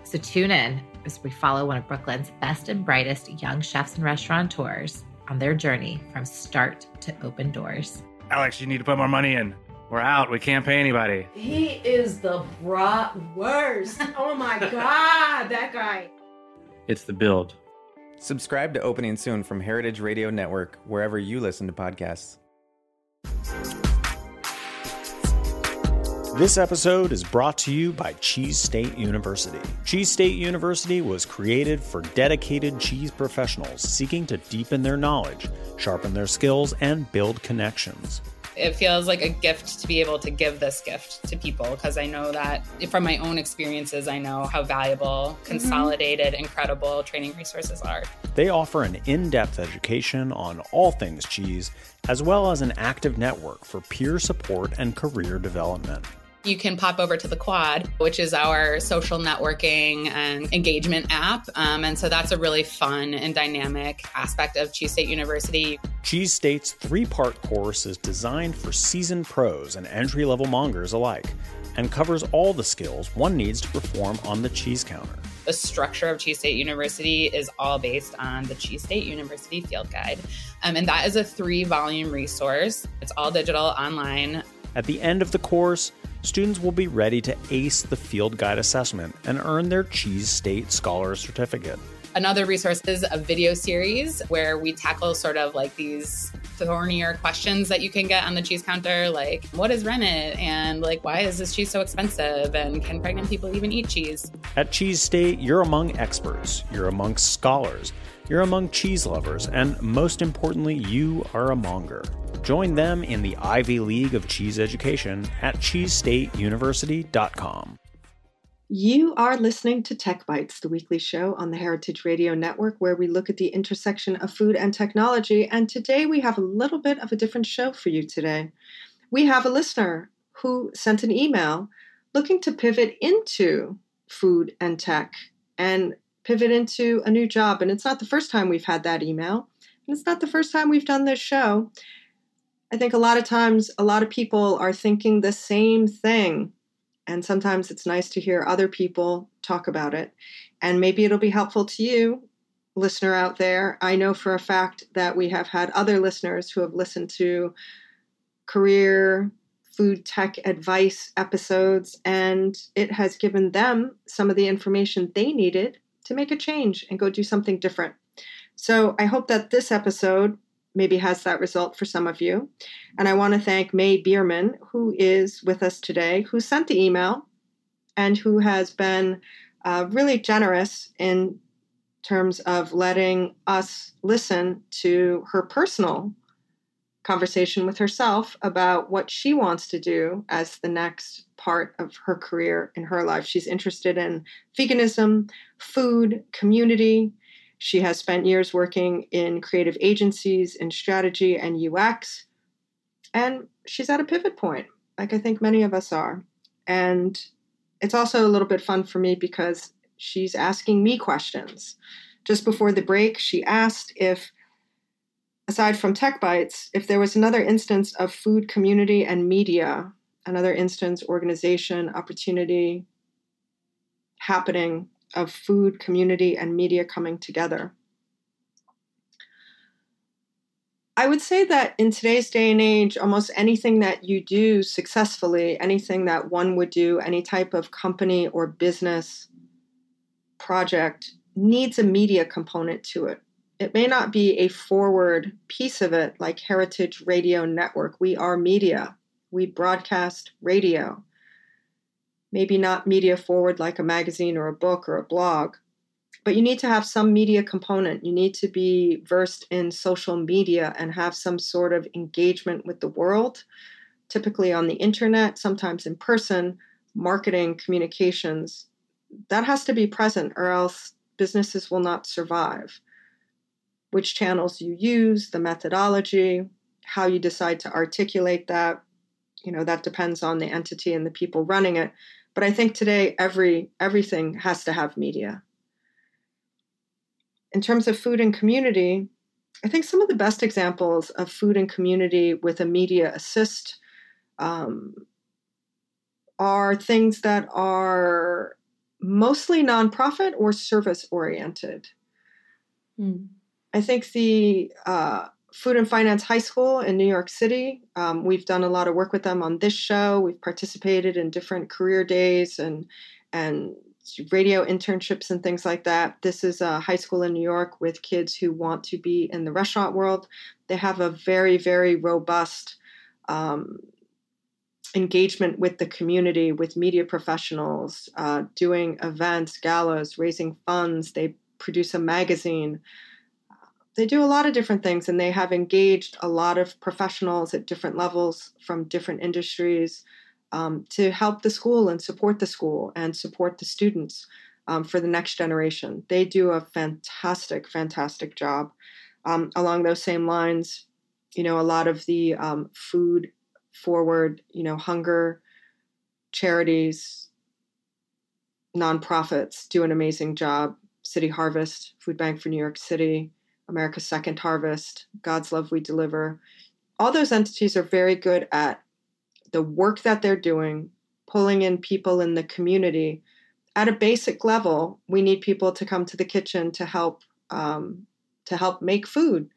Speaker 4: So tune in as we follow one of Brooklyn's best and brightest young chefs and restaurateurs on their journey from start to open doors.
Speaker 5: Alex, you need to put more money in. We're out. We can't pay anybody.
Speaker 8: He is the brat worst. oh my God, that guy.
Speaker 5: It's the build.
Speaker 7: Subscribe to Opening Soon from Heritage Radio Network, wherever you listen to podcasts.
Speaker 1: This episode is brought to you by Cheese State University. Cheese State University was created for dedicated cheese professionals seeking to deepen their knowledge, sharpen their skills, and build connections.
Speaker 9: It feels like a gift to be able to give this gift to people because I know that from my own experiences, I know how valuable, consolidated, mm-hmm. incredible training resources are.
Speaker 1: They offer an in depth education on all things cheese, as well as an active network for peer support and career development
Speaker 9: you can pop over to the Quad, which is our social networking and engagement app. Um, and so that's a really fun and dynamic aspect of Cheese State University.
Speaker 1: Cheese State's three part course is designed for seasoned pros and entry level mongers alike and covers all the skills one needs to perform on the cheese counter.
Speaker 9: The structure of Cheese State University is all based on the Cheese State University Field Guide. Um, and that is a three volume resource. It's all digital online
Speaker 1: At the end of the course, students will be ready to ace the field guide assessment and earn their Cheese State Scholar Certificate.
Speaker 9: Another resource is a video series where we tackle sort of like these thornier questions that you can get on the cheese counter, like what is rennet and like why is this cheese so expensive and can pregnant people even eat cheese?
Speaker 1: At Cheese State, you're among experts, you're among scholars, you're among cheese lovers, and most importantly, you are a monger. Join them in the Ivy League of Cheese Education at cheesestateuniversity.com.
Speaker 2: You are listening to Tech Bites, the weekly show on the Heritage Radio Network, where we look at the intersection of food and technology. And today we have a little bit of a different show for you today. We have a listener who sent an email looking to pivot into food and tech and pivot into a new job. And it's not the first time we've had that email, and it's not the first time we've done this show. I think a lot of times, a lot of people are thinking the same thing and sometimes it's nice to hear other people talk about it. And maybe it'll be helpful to you, listener out there. I know for a fact that we have had other listeners who have listened to career food tech advice episodes, and it has given them some of the information they needed to make a change and go do something different. So I hope that this episode maybe has that result for some of you. And I want to thank Mae Beerman, who is with us today, who sent the email and who has been uh, really generous in terms of letting us listen to her personal conversation with herself about what she wants to do as the next part of her career in her life. She's interested in veganism, food, community, she has spent years working in creative agencies in strategy and UX. And she's at a pivot point, like I think many of us are. And it's also a little bit fun for me because she's asking me questions. Just before the break, she asked if, aside from Tech Bites, if there was another instance of food community and media, another instance, organization, opportunity happening of food, community, and media coming together. I would say that in today's day and age, almost anything that you do successfully, anything that one would do, any type of company or business project needs a media component to it. It may not be a forward piece of it like Heritage Radio Network. We are media, we broadcast radio maybe not media forward like a magazine or a book or a blog, but you need to have some media component. You need to be versed in social media and have some sort of engagement with the world, typically on the internet, sometimes in person, marketing, communications. That has to be present, or else businesses will not survive. Which channels you use, the methodology, how you decide to articulate that, you know, that depends on the entity and the people running it. But I think today every everything has to have media. In terms of food and community, I think some of the best examples of food and community with a media assist um, are things that are mostly nonprofit or service oriented. Mm. I think the uh, Food and Finance High School in New York City. Um, we've done a lot of work with them on this show. We've participated in different career days and and radio internships and things like that. This is a high school in New York with kids who want to be in the restaurant world. They have a very very robust um, engagement with the community, with media professionals, uh, doing events, galas, raising funds. They produce a magazine they do a lot of different things and they have engaged a lot of professionals at different levels from different industries um, to help the school and support the school and support the students um, for the next generation. They do a fantastic, fantastic job. Um, along those same lines, you know, a lot of the um, food forward, you know, hunger charities, nonprofits do an amazing job. City Harvest, Food Bank for New York City, America's Second Harvest, God's Love We Deliver. All those entities are very good at the work that they're doing, pulling in people in the community. At a basic level, we need people to come to the kitchen to help um, to help make food.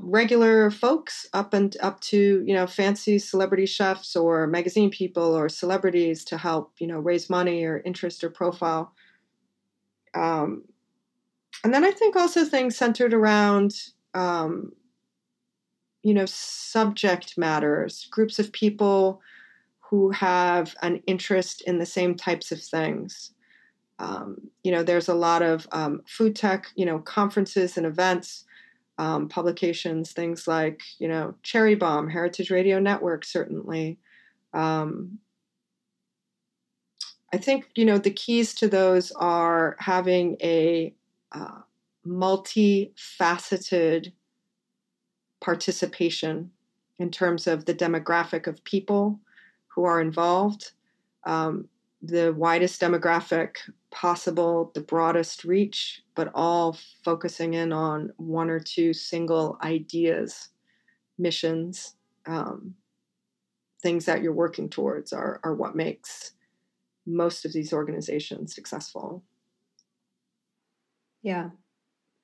Speaker 2: regular folks up and up to you know fancy celebrity chefs or magazine people or celebrities to help you know raise money or interest or profile um, and then i think also things centered around um, you know subject matters groups of people who have an interest in the same types of things um, you know there's a lot of um, food tech you know conferences and events um, publications, things like, you know, Cherry Bombe, Heritage Radio Network, certainly. Um, I think, you know, the keys to those are having a uh, multifaceted participation in terms of the demographic of people who are involved. Um, the widest demographic possible, the broadest reach, but all focusing in on one or two single ideas, missions, um, things that you're working towards are, are what makes most of these organizations successful.
Speaker 3: Yeah,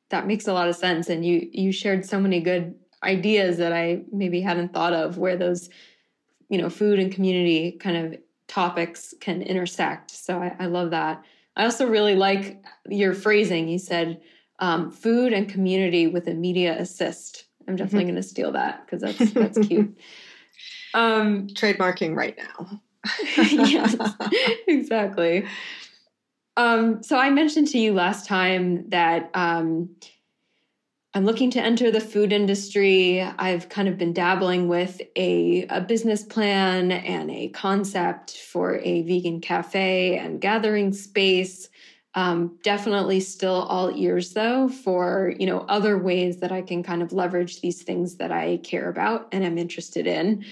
Speaker 3: that makes a lot of sense. And you you shared so many good ideas that I maybe hadn't thought of where those, you know, food and community kind of topics can intersect. So I, I love that. I also really like your phrasing. You said um, food and community with a media assist. I'm definitely mm-hmm. going to steal that because that's that's cute.
Speaker 2: Um, Trademarking right now.
Speaker 3: yes, exactly. Um, so I mentioned to you last time that um, I'm looking to enter the food industry. I've kind of been dabbling with a, a business plan and a concept for a vegan cafe and gathering space. Um, definitely still all ears though for you know other ways that I can kind of leverage these things that I care about and i'm interested in.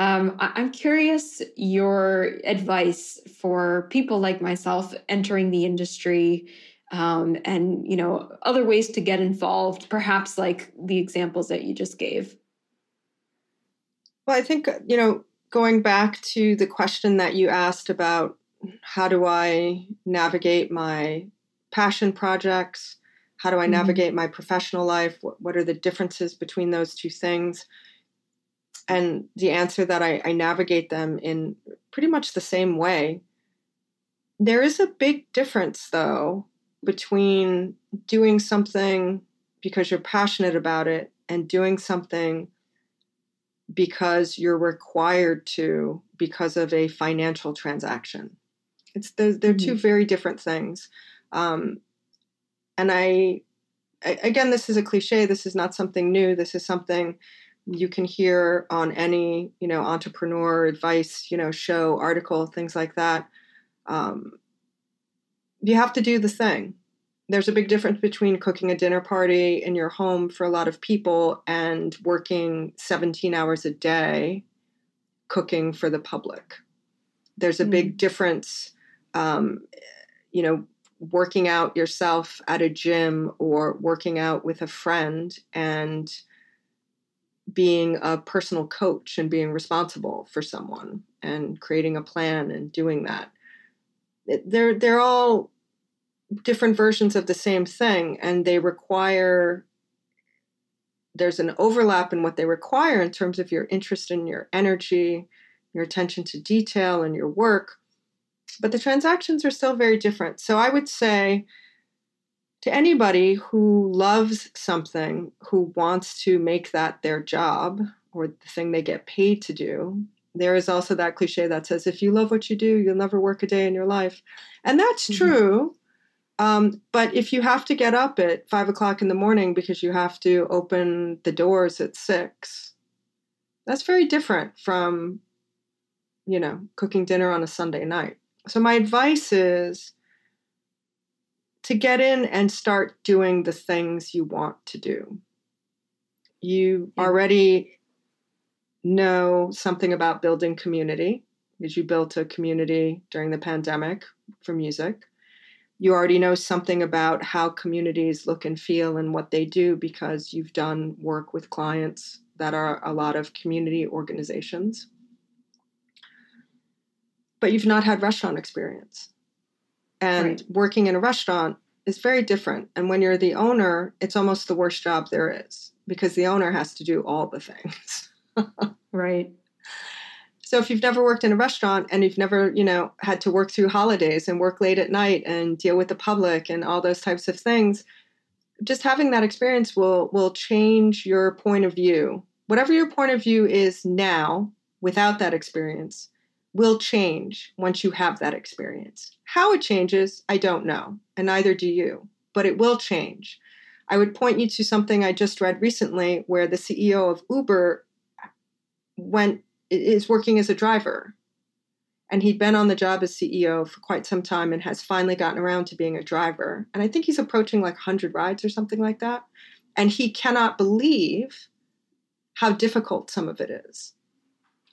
Speaker 3: Um, I'm curious your advice for people like myself entering the industry um, and you know other ways to get involved perhaps like the examples that you just gave.
Speaker 2: Well i think you know going back to the question that you asked about how do i navigate my passion projects? How do i mm-hmm. navigate my professional life? What, what, are the differences between those two things and the answer that I, I navigate them in pretty much the same way there is a big difference though between doing something because you're passionate about it and doing something because you're required to because of a financial transaction. It's they're, they're mm-hmm. two very different things. Um, and I, I, again, this is a cliche. This is not something new. This is something you can hear on any you know entrepreneur advice you know show article things like that. Um, you have to do the thing. There's a big difference between cooking a dinner party in your home for a lot of people and working 17 hours a day cooking for the public. There's a mm. big difference, um, you know, working out yourself at a gym or working out with a friend and being a personal coach and being responsible for someone and creating a plan and doing that. They're they're all different versions of the same thing and they require there's an overlap in what they require in terms of your interest and your energy your attention to detail and your work but the transactions are still very different so i would say to anybody who loves something who wants to make that their job or the thing they get paid to do there is also that cliche that says if you love what you do you'll never work a day in your life and that's mm-hmm. true um, but if you have to get up at five o'clock in the morning because you have to open the doors at six, that's very different from, you know, cooking dinner on a Sunday night. So my advice is to get in and start doing the things you want to do. You yeah. already know something about building community because you built a community during the pandemic for music you already know something about how communities look and feel and what they do because you've done work with clients that are a lot of community organizations. But you've not had restaurant experience. And right. working in a restaurant is very different. And when you're the owner, it's almost the worst job there is because the owner has to do all the things.
Speaker 3: right.
Speaker 2: So if you've never worked in a restaurant and you've never, you know, had to work through holidays and work late at night and deal with the public and all those types of things, just having that experience will will change your point of view. Whatever your point of view is now without that experience will change once you have that experience. How it changes, I don't know, and neither do you, but it will change. I would point you to something I just read recently where the CEO of Uber went is working as a driver. And he'd been on the job as CEO for quite some time and has finally gotten around to being a driver. And I think he's approaching like 100 rides or something like that. And he cannot believe how difficult some of it is.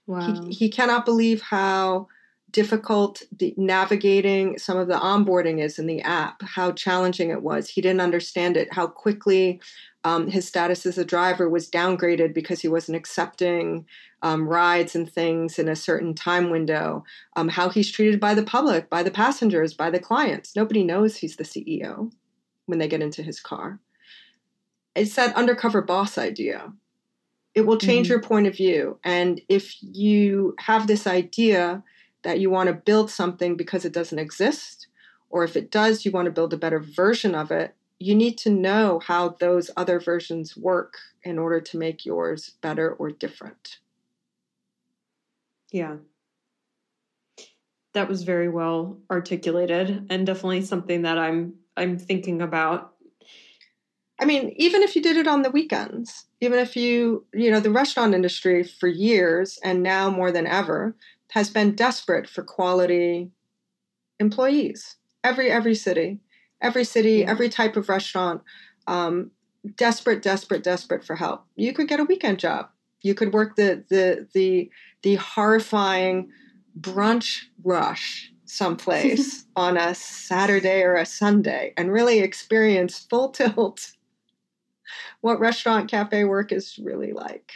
Speaker 2: Wow. He, he cannot believe how difficult the navigating some of the onboarding is in the app, how challenging it was. He didn't understand it, how quickly um, his status as a driver was downgraded because he wasn't accepting um, rides and things in a certain time window, um, how he's treated by the public, by the passengers, by the clients. Nobody knows he's the CEO when they get into his car. It's that undercover boss idea. It will change mm-hmm. your point of view. And if you have this idea that you want to build something because it doesn't exist, or if it does, you want to build a better version of it, you need to know how those other versions work in order to make yours better or different.
Speaker 3: Yeah. That was very well articulated and definitely something that I'm I'm thinking about.
Speaker 2: I mean, even if you did it on the weekends, even if you, you know, the restaurant industry for years and now more than ever has been desperate for quality employees. Every every city every city, every type of restaurant, um, desperate, desperate, desperate for help. You could get a weekend job. You could work the the the the horrifying brunch rush someplace on a Saturday or a Sunday and really experience full tilt what restaurant cafe work is really like.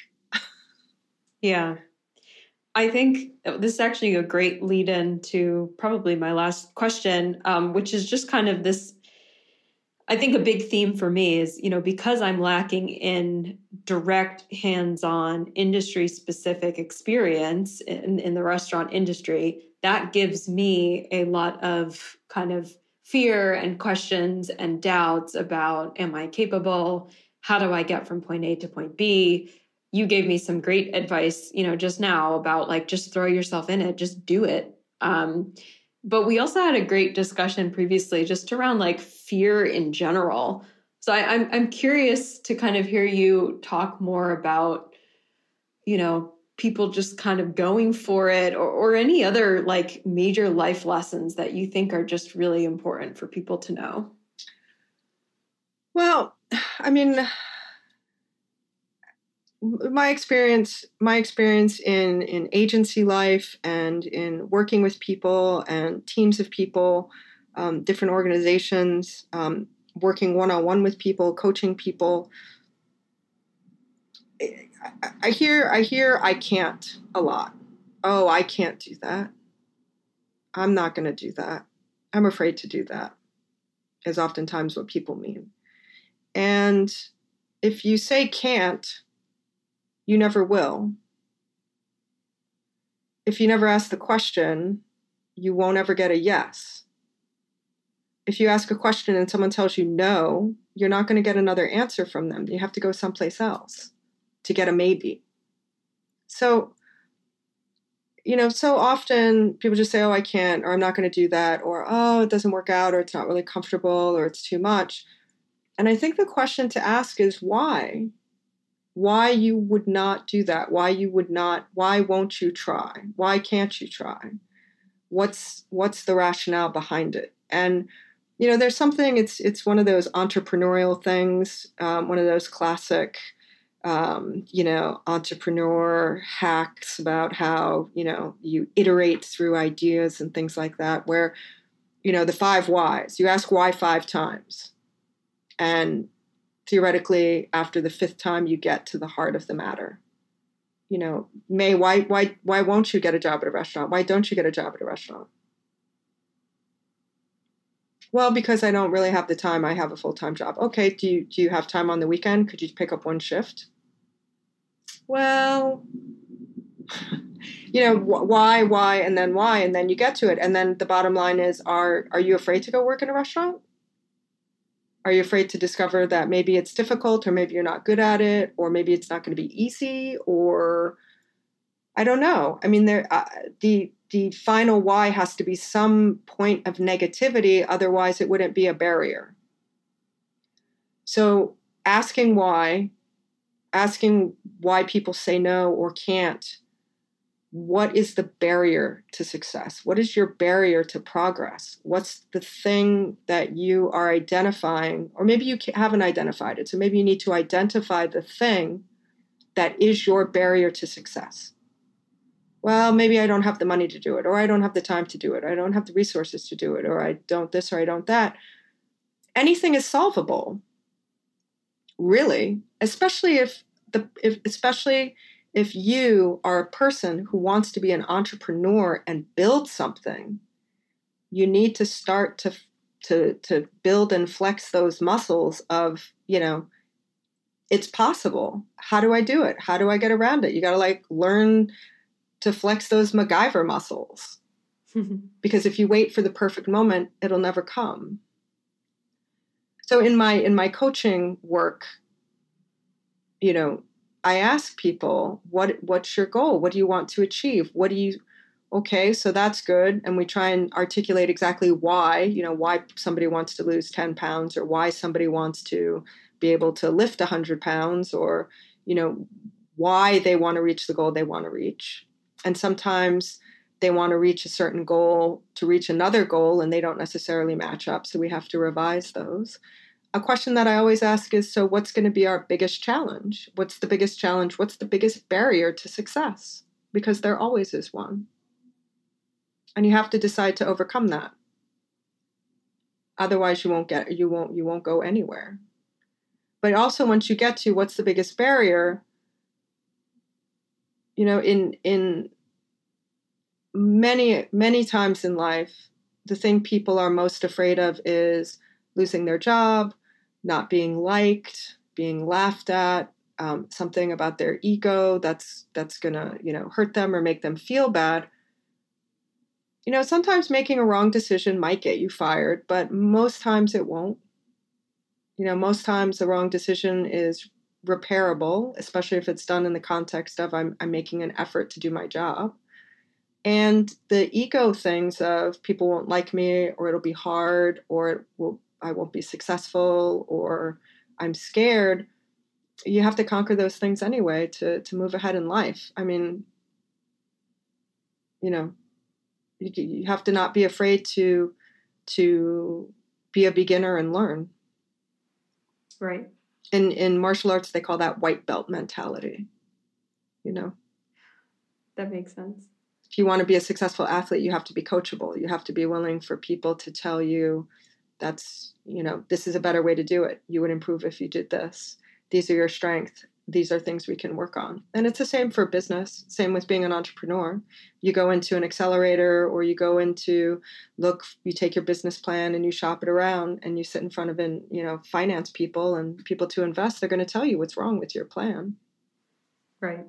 Speaker 3: yeah. I think this is actually a great lead in to probably my last question, um, which is just kind of this. I think a big theme for me is, you know, because I'm lacking in direct hands on industry specific experience in, in the restaurant industry, that gives me a lot of kind of fear and questions and doubts about am I capable? How do I get from point A to point B? you gave me some great advice, you know, just now about like just throw yourself in it, just do it. Um, but we also had a great discussion previously just around like fear in general. So I, I'm I'm curious to kind of hear you talk more about, you know, people just kind of going for it or, or any other like major life lessons that you think are just really important for people to know.
Speaker 2: Well, I mean, my experience my experience in in agency life and in working with people and teams of people um, different organizations um, working one-on-one with people coaching people I, hear i hear i can't a lot oh i can't do that i'm not going to do that i'm afraid to do that is oftentimes what people mean and if you say can't you never will. If you never ask the question, you won't ever get a yes. If you ask a question and someone tells you no, you're not going to get another answer from them. You have to go someplace else to get a maybe. So, you know, so often people just say, oh, I can't, or I'm not going to do that, or oh, it doesn't work out, or it's not really comfortable, or it's too much. And I think the question to ask is why? why you would not do that why you would not why won't you try why can't you try what's what's the rationale behind it and you know there's something it's it's one of those entrepreneurial things um, one of those classic um, you know entrepreneur hacks about how you know you iterate through ideas and things like that where you know the five whys you ask why five times and theoretically after the fifth time you get to the heart of the matter you know Mae why why why won't you get a job at a restaurant why don't you get a job at a restaurant Well, because I don't really have the time. I have a full time job. Okay, do you do you have time on the weekend? Could you pick up one shift? Well, you know wh- why, why, and then why, and then you get to it, and then the bottom line is: are are you afraid to go work in a restaurant? Are you afraid to discover that maybe it's difficult, or maybe you're not good at it, or maybe it's not going to be easy, or I don't know. I mean, there uh, the the final why has to be some point of negativity, otherwise, it wouldn't be a barrier. So, asking why, asking why people say no or can't, what is the barrier to success? What is your barrier to progress? What's the thing that you are identifying, or maybe you haven't identified it? So, maybe you need to identify the thing that is your barrier to success well, maybe I don't have the money to do it, or I don't have the time to do it, or I don't have the resources to do it, or I don't this or I don't that. Anything is solvable, really, especially if the if especially if you are a person who wants to be an entrepreneur and build something, you need to start to to to build and flex those muscles of, you know, it's possible. How do I do it? How do I get around it? You got to like learn to flex those MacGyver muscles. because if you wait for the perfect moment, it'll never come. So in my in my coaching work, you know, I ask people, what what's your goal? What do you want to achieve? What do you okay, so that's good. And we try and articulate exactly why, you know, why somebody wants to lose 10 pounds or why somebody wants to be able to lift 100 pounds or, you know, why they want to reach the goal they want to reach and sometimes they want to reach a certain goal to reach another goal and they don't necessarily match up so we have to revise those a question that i always ask is so what's going to be our biggest challenge? What's the biggest challenge? What's the biggest barrier to success? Because there always is one. And you have to decide to overcome that. Otherwise you won't get you won't you won't go anywhere. But also once you get to what's the biggest barrier you know in in many many times in life the thing people are most afraid of is losing their job not being liked being laughed at um, something about their ego that's that's gonna you know hurt them or make them feel bad you know sometimes making a wrong decision might get you fired but most times it won't you know most times the wrong decision is repairable, especially if it's done in the context of I'm, I'm making an effort to do my job. And the ego things of people won't like me, or it'll be hard, or it will, I won't be successful, or I'm scared. You have to conquer those things anyway to, to move ahead in life. I mean, you know, you, you have to not be afraid to to be a beginner and learn.
Speaker 3: Right
Speaker 2: in in martial arts they call that white belt mentality you know
Speaker 3: that makes sense
Speaker 2: if you want to be a successful athlete you have to be coachable you have to be willing for people to tell you that's you know this is a better way to do it you would improve if you did this these are your strengths these are things we can work on. And it's the same for business, same with being an entrepreneur. You go into an accelerator or you go into look, you take your business plan and you shop it around and you sit in front of an, you know, finance people and people to invest, they're going to tell you what's wrong with your plan.
Speaker 3: Right.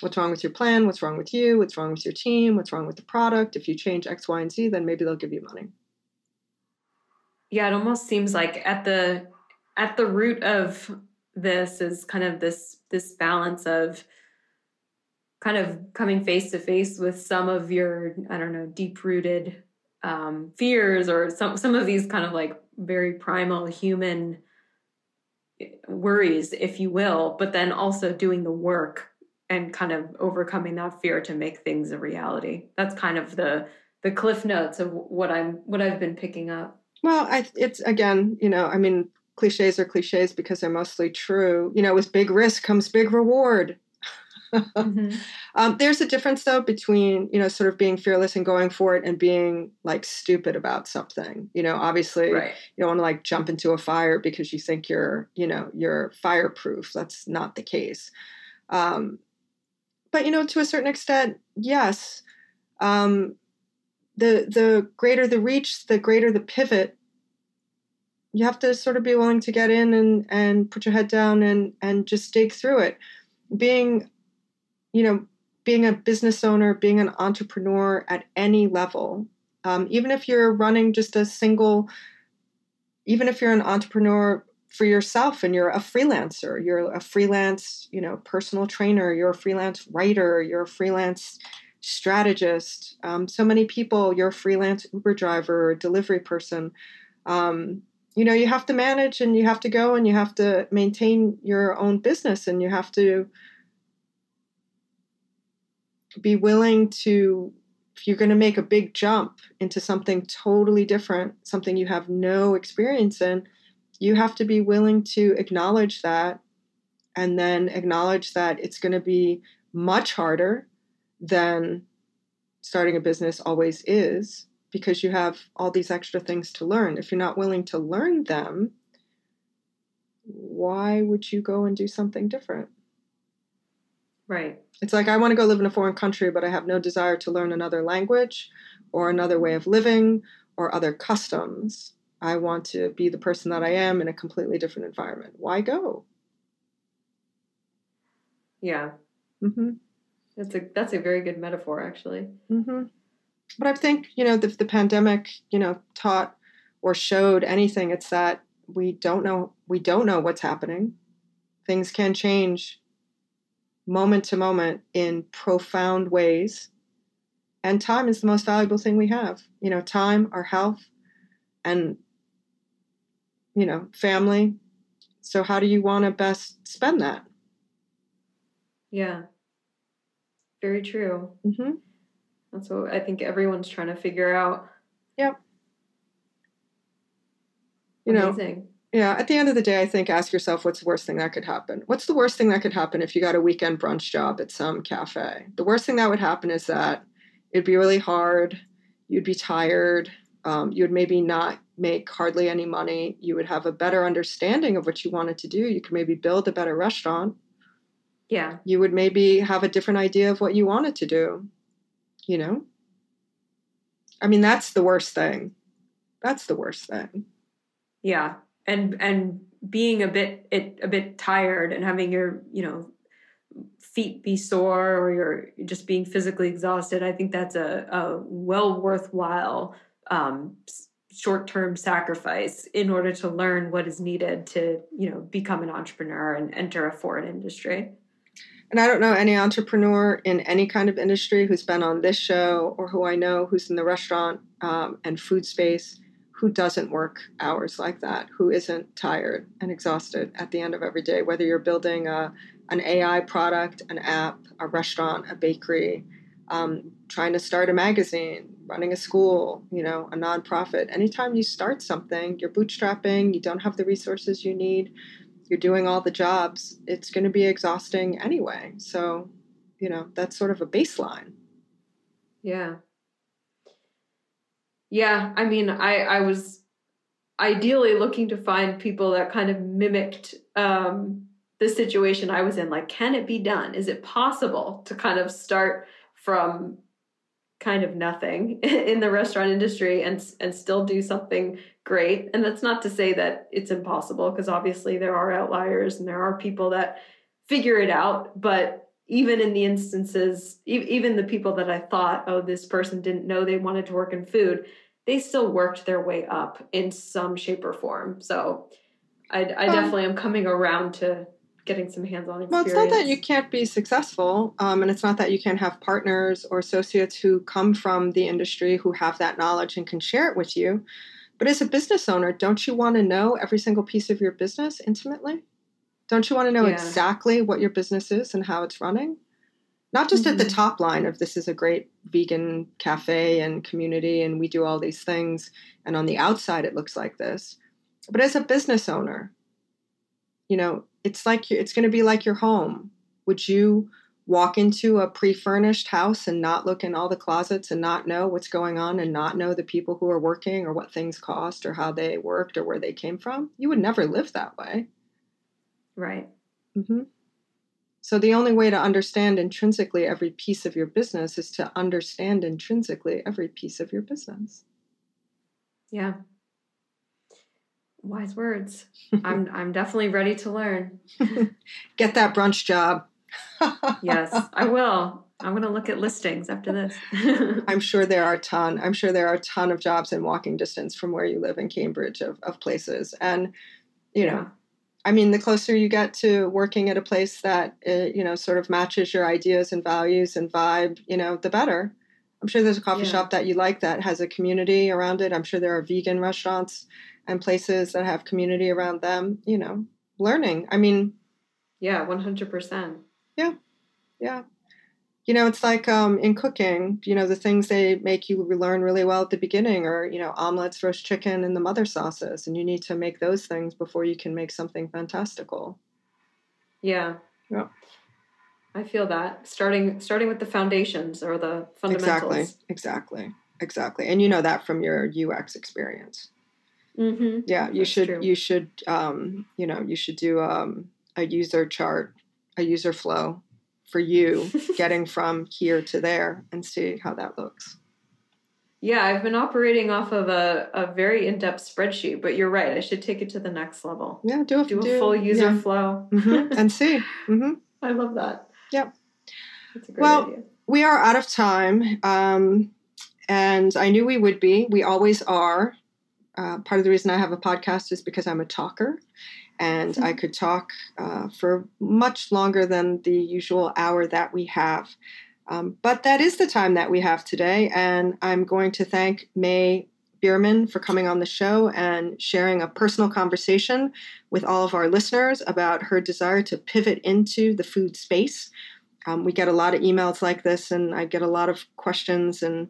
Speaker 2: What's wrong with your plan? What's wrong with you? What's wrong with your team? What's wrong with the product? If you change X, Y, and Z, then maybe they'll give you money.
Speaker 3: Yeah, it almost seems like at the at the root of this is kind of this this balance of kind of coming face to face with some of your i don't know deep rooted um, fears or some some of these kind of like very primal human worries if you will but then also doing the work and kind of overcoming that fear to make things a reality. That's kind of the the cliff notes of what i'm what i've been picking up
Speaker 2: well I, it's again you know i mean cliches are cliches because they're mostly true. You know, with big risk comes big reward. mm-hmm. um, there's a difference though between you know sort of being fearless and going for it and being like stupid about something you know obviously
Speaker 3: right.
Speaker 2: you don't want to like jump into a fire because you think you're you know you're fireproof that's not the case um, but you know to a certain extent yes um, the the greater the reach the greater the pivot. You have to sort of be willing to get in and and put your head down and and just dig through it. Being you know being a business owner being an entrepreneur at any level um, even if you're running just a single even if you're an entrepreneur for yourself and you're a freelancer you're a freelance you know personal trainer you're a freelance writer you're a freelance strategist um, so many people you're a freelance uber driver or delivery person um, you know you have to manage and you have to go and you have to maintain your own business and you have to be willing to if you're going to make a big jump into something totally different something you have no experience in you have to be willing to acknowledge that and then acknowledge that it's going to be much harder than starting a business always is because you have all these extra things to learn. If you're not willing to learn them, why would you go and do something different?
Speaker 3: Right.
Speaker 2: It's like I want to go live in a foreign country, but I have no desire to learn another language or another way of living or other customs. I want to be the person that I am in a completely different environment. Why go?
Speaker 3: Yeah.
Speaker 2: Mm-hmm.
Speaker 3: That's a that's a very good metaphor, actually.
Speaker 2: Mm-hmm. But I think you know the, the pandemic, you know, taught or showed anything. It's that we don't know we don't know what's happening. Things can change moment to moment in profound ways. And time is the most valuable thing we have. You know, time, our health, and you know, family. So how do you want to best spend that?
Speaker 3: Yeah. Very true.
Speaker 2: Mm-hmm.
Speaker 3: That's what I think everyone's trying to figure out.
Speaker 2: Yep. You
Speaker 3: Amazing.
Speaker 2: know, yeah, at the end of the day, I think ask yourself what's the worst thing that could happen? What's the worst thing that could happen if you got a weekend brunch job at some cafe? The worst thing that would happen is that it'd be really hard. You'd be tired. Um, you would maybe not make hardly any money. You would have a better understanding of what you wanted to do. You could maybe build a better restaurant.
Speaker 3: Yeah.
Speaker 2: You would maybe have a different idea of what you wanted to do. You know? I mean, that's the worst thing. That's the worst thing.
Speaker 3: Yeah. And and being a bit it, a bit tired and having your, you know, feet be sore or you're just being physically exhausted, I think that's a, a well worthwhile um, short-term sacrifice in order to learn what is needed to, you know, become an entrepreneur and enter a foreign industry.
Speaker 2: And I don't know any entrepreneur in any kind of industry who's been on this show or who I know who's in the restaurant um, and food space who doesn't work hours like that, who isn't tired and exhausted at the end of every day, whether you're building a, an AI product, an app, a restaurant, a bakery, um, trying to start a magazine, running a school, you know, a nonprofit. Anytime you start something, you're bootstrapping, you don't have the resources you need, you're doing all the jobs, it's going to be exhausting anyway. So, you know, that's sort of a baseline.
Speaker 3: Yeah. Yeah, I mean, I I was ideally looking to find people that kind of mimicked um, the situation I was in. Like, can it be done? Is it possible to kind of start from kind of nothing in the restaurant industry and and still do something great? And that's not to say that it's impossible because obviously there are outliers and there are people that figure it out, but even in the instances even the people that I thought, oh, this person didn't know they wanted to work in food, they still worked their way up in some shape or form. So I, I um, definitely am coming around to getting some hands-on experience.
Speaker 2: Well, it's not that you can't be successful, um, and it's not that you can't have partners or associates who come from the industry who have that knowledge and can share it with you. But as a business owner, don't you want to know every single piece of your business intimately? Don't you want to know yeah. exactly what your business is and how it's running? not just mm-hmm. at the mm-hmm. top line of this is a great vegan cafe and community and we do all these things and on the outside it looks like this but as a business owner you know it's like it's going to be like your home would you walk into a pre-furnished house and not look in all the closets and not know what's going on and not know the people who are working or what things cost or how they worked or where they came from you would never live that way
Speaker 3: right
Speaker 2: mm-hmm. So the only way to understand intrinsically every piece of your business is to understand intrinsically every piece of your business.
Speaker 3: Yeah. Wise words. I'm I'm definitely ready to learn.
Speaker 2: Get that brunch job.
Speaker 3: Yes, I will. I'm going to look at listings after this.
Speaker 2: I'm sure there are a ton. I'm sure there are a ton of jobs in walking distance from where you live in Cambridge of, of places. And, you know, I mean, the closer you get to working at a place that, uh, you know, sort of matches your ideas and values and vibe, you know, the better. I'm sure there's a coffee yeah. shop that you like that has a community around it. I'm sure there are vegan restaurants and places that have community around them, you know, learning. I mean,
Speaker 3: yeah, 100%.
Speaker 2: Yeah. Yeah. You know, it's like um, in cooking, you know, the things they make you learn really well at the beginning are, you know, omelets, roast chicken, and the mother sauces. And you need to make those things before you can make something fantastical.
Speaker 3: Yeah.
Speaker 2: Yeah.
Speaker 3: I feel that starting starting with the foundations or the fundamentals.
Speaker 2: Exactly, exactly, exactly. And you know that from your UX experience.
Speaker 3: Mm-hmm.
Speaker 2: Yeah, you That's should true. you should um, you know you should do um, a user chart, a user flow for you getting from here to there and see how that looks.
Speaker 3: Yeah, I've been operating off of a, a very in depth spreadsheet, but you're right. I should take it to the next level.
Speaker 2: Yeah, do a,
Speaker 3: do a do, full user yeah. flow
Speaker 2: mm-hmm. and see. Mm-hmm.
Speaker 3: I love that.
Speaker 2: Yep. well, idea. we are out of time. Um, and I knew we would be. We always are. Uh, part of the reason I have a podcast is because I'm a talker and I could talk uh, for much longer than the usual hour that we have. Um, but that is the time that we have today, and I'm going to thank Mae Beerman for coming on the show and sharing a personal conversation with all of our listeners about her desire to pivot into the food space. Um, we get a lot of emails like this, and I get a lot of questions and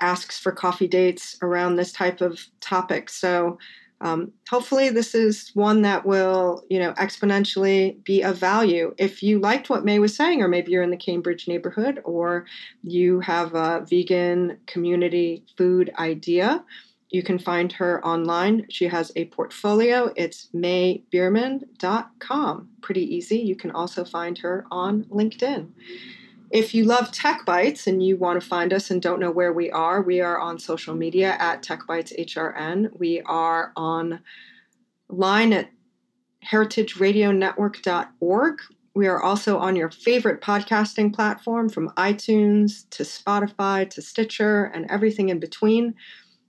Speaker 2: asks for coffee dates around this type of topic. So um, hopefully this is one that will you know exponentially be of value. If you liked what Mae was saying or maybe you're in the cambridge neighborhood or you have a vegan community food idea you can find her online. She has a portfolio. It's maebeerman.com pretty easy. You can also find her on linkedin if you love Tech Bites and you want to find us and don't know where we are, we are on social media at Tech Bites HRN. We are on line at heritageradionetwork.org. We are also on your favorite podcasting platform from iTunes to Spotify to Stitcher and everything in between.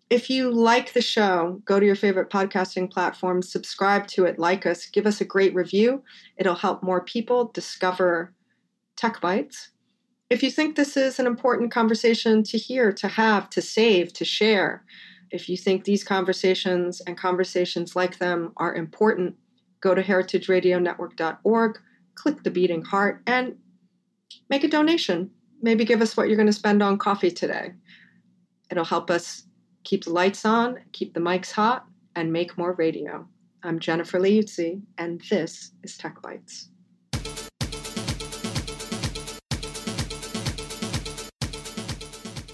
Speaker 2: If you like the show, go to your favorite podcasting platform, subscribe to it, like us, give us a great review. It'll help more people discover Tech Bites. If you think this is an important conversation to hear, to have, to save, to share, if you think these conversations and conversations like them are important, go to heritageradionetwork.org, click the beating heart, and make a donation. Maybe give us what you're going to spend on coffee today. It'll help us keep the lights on, keep the mics hot, and make more radio. I'm Jennifer Leuzzi, and this is Tech Bites.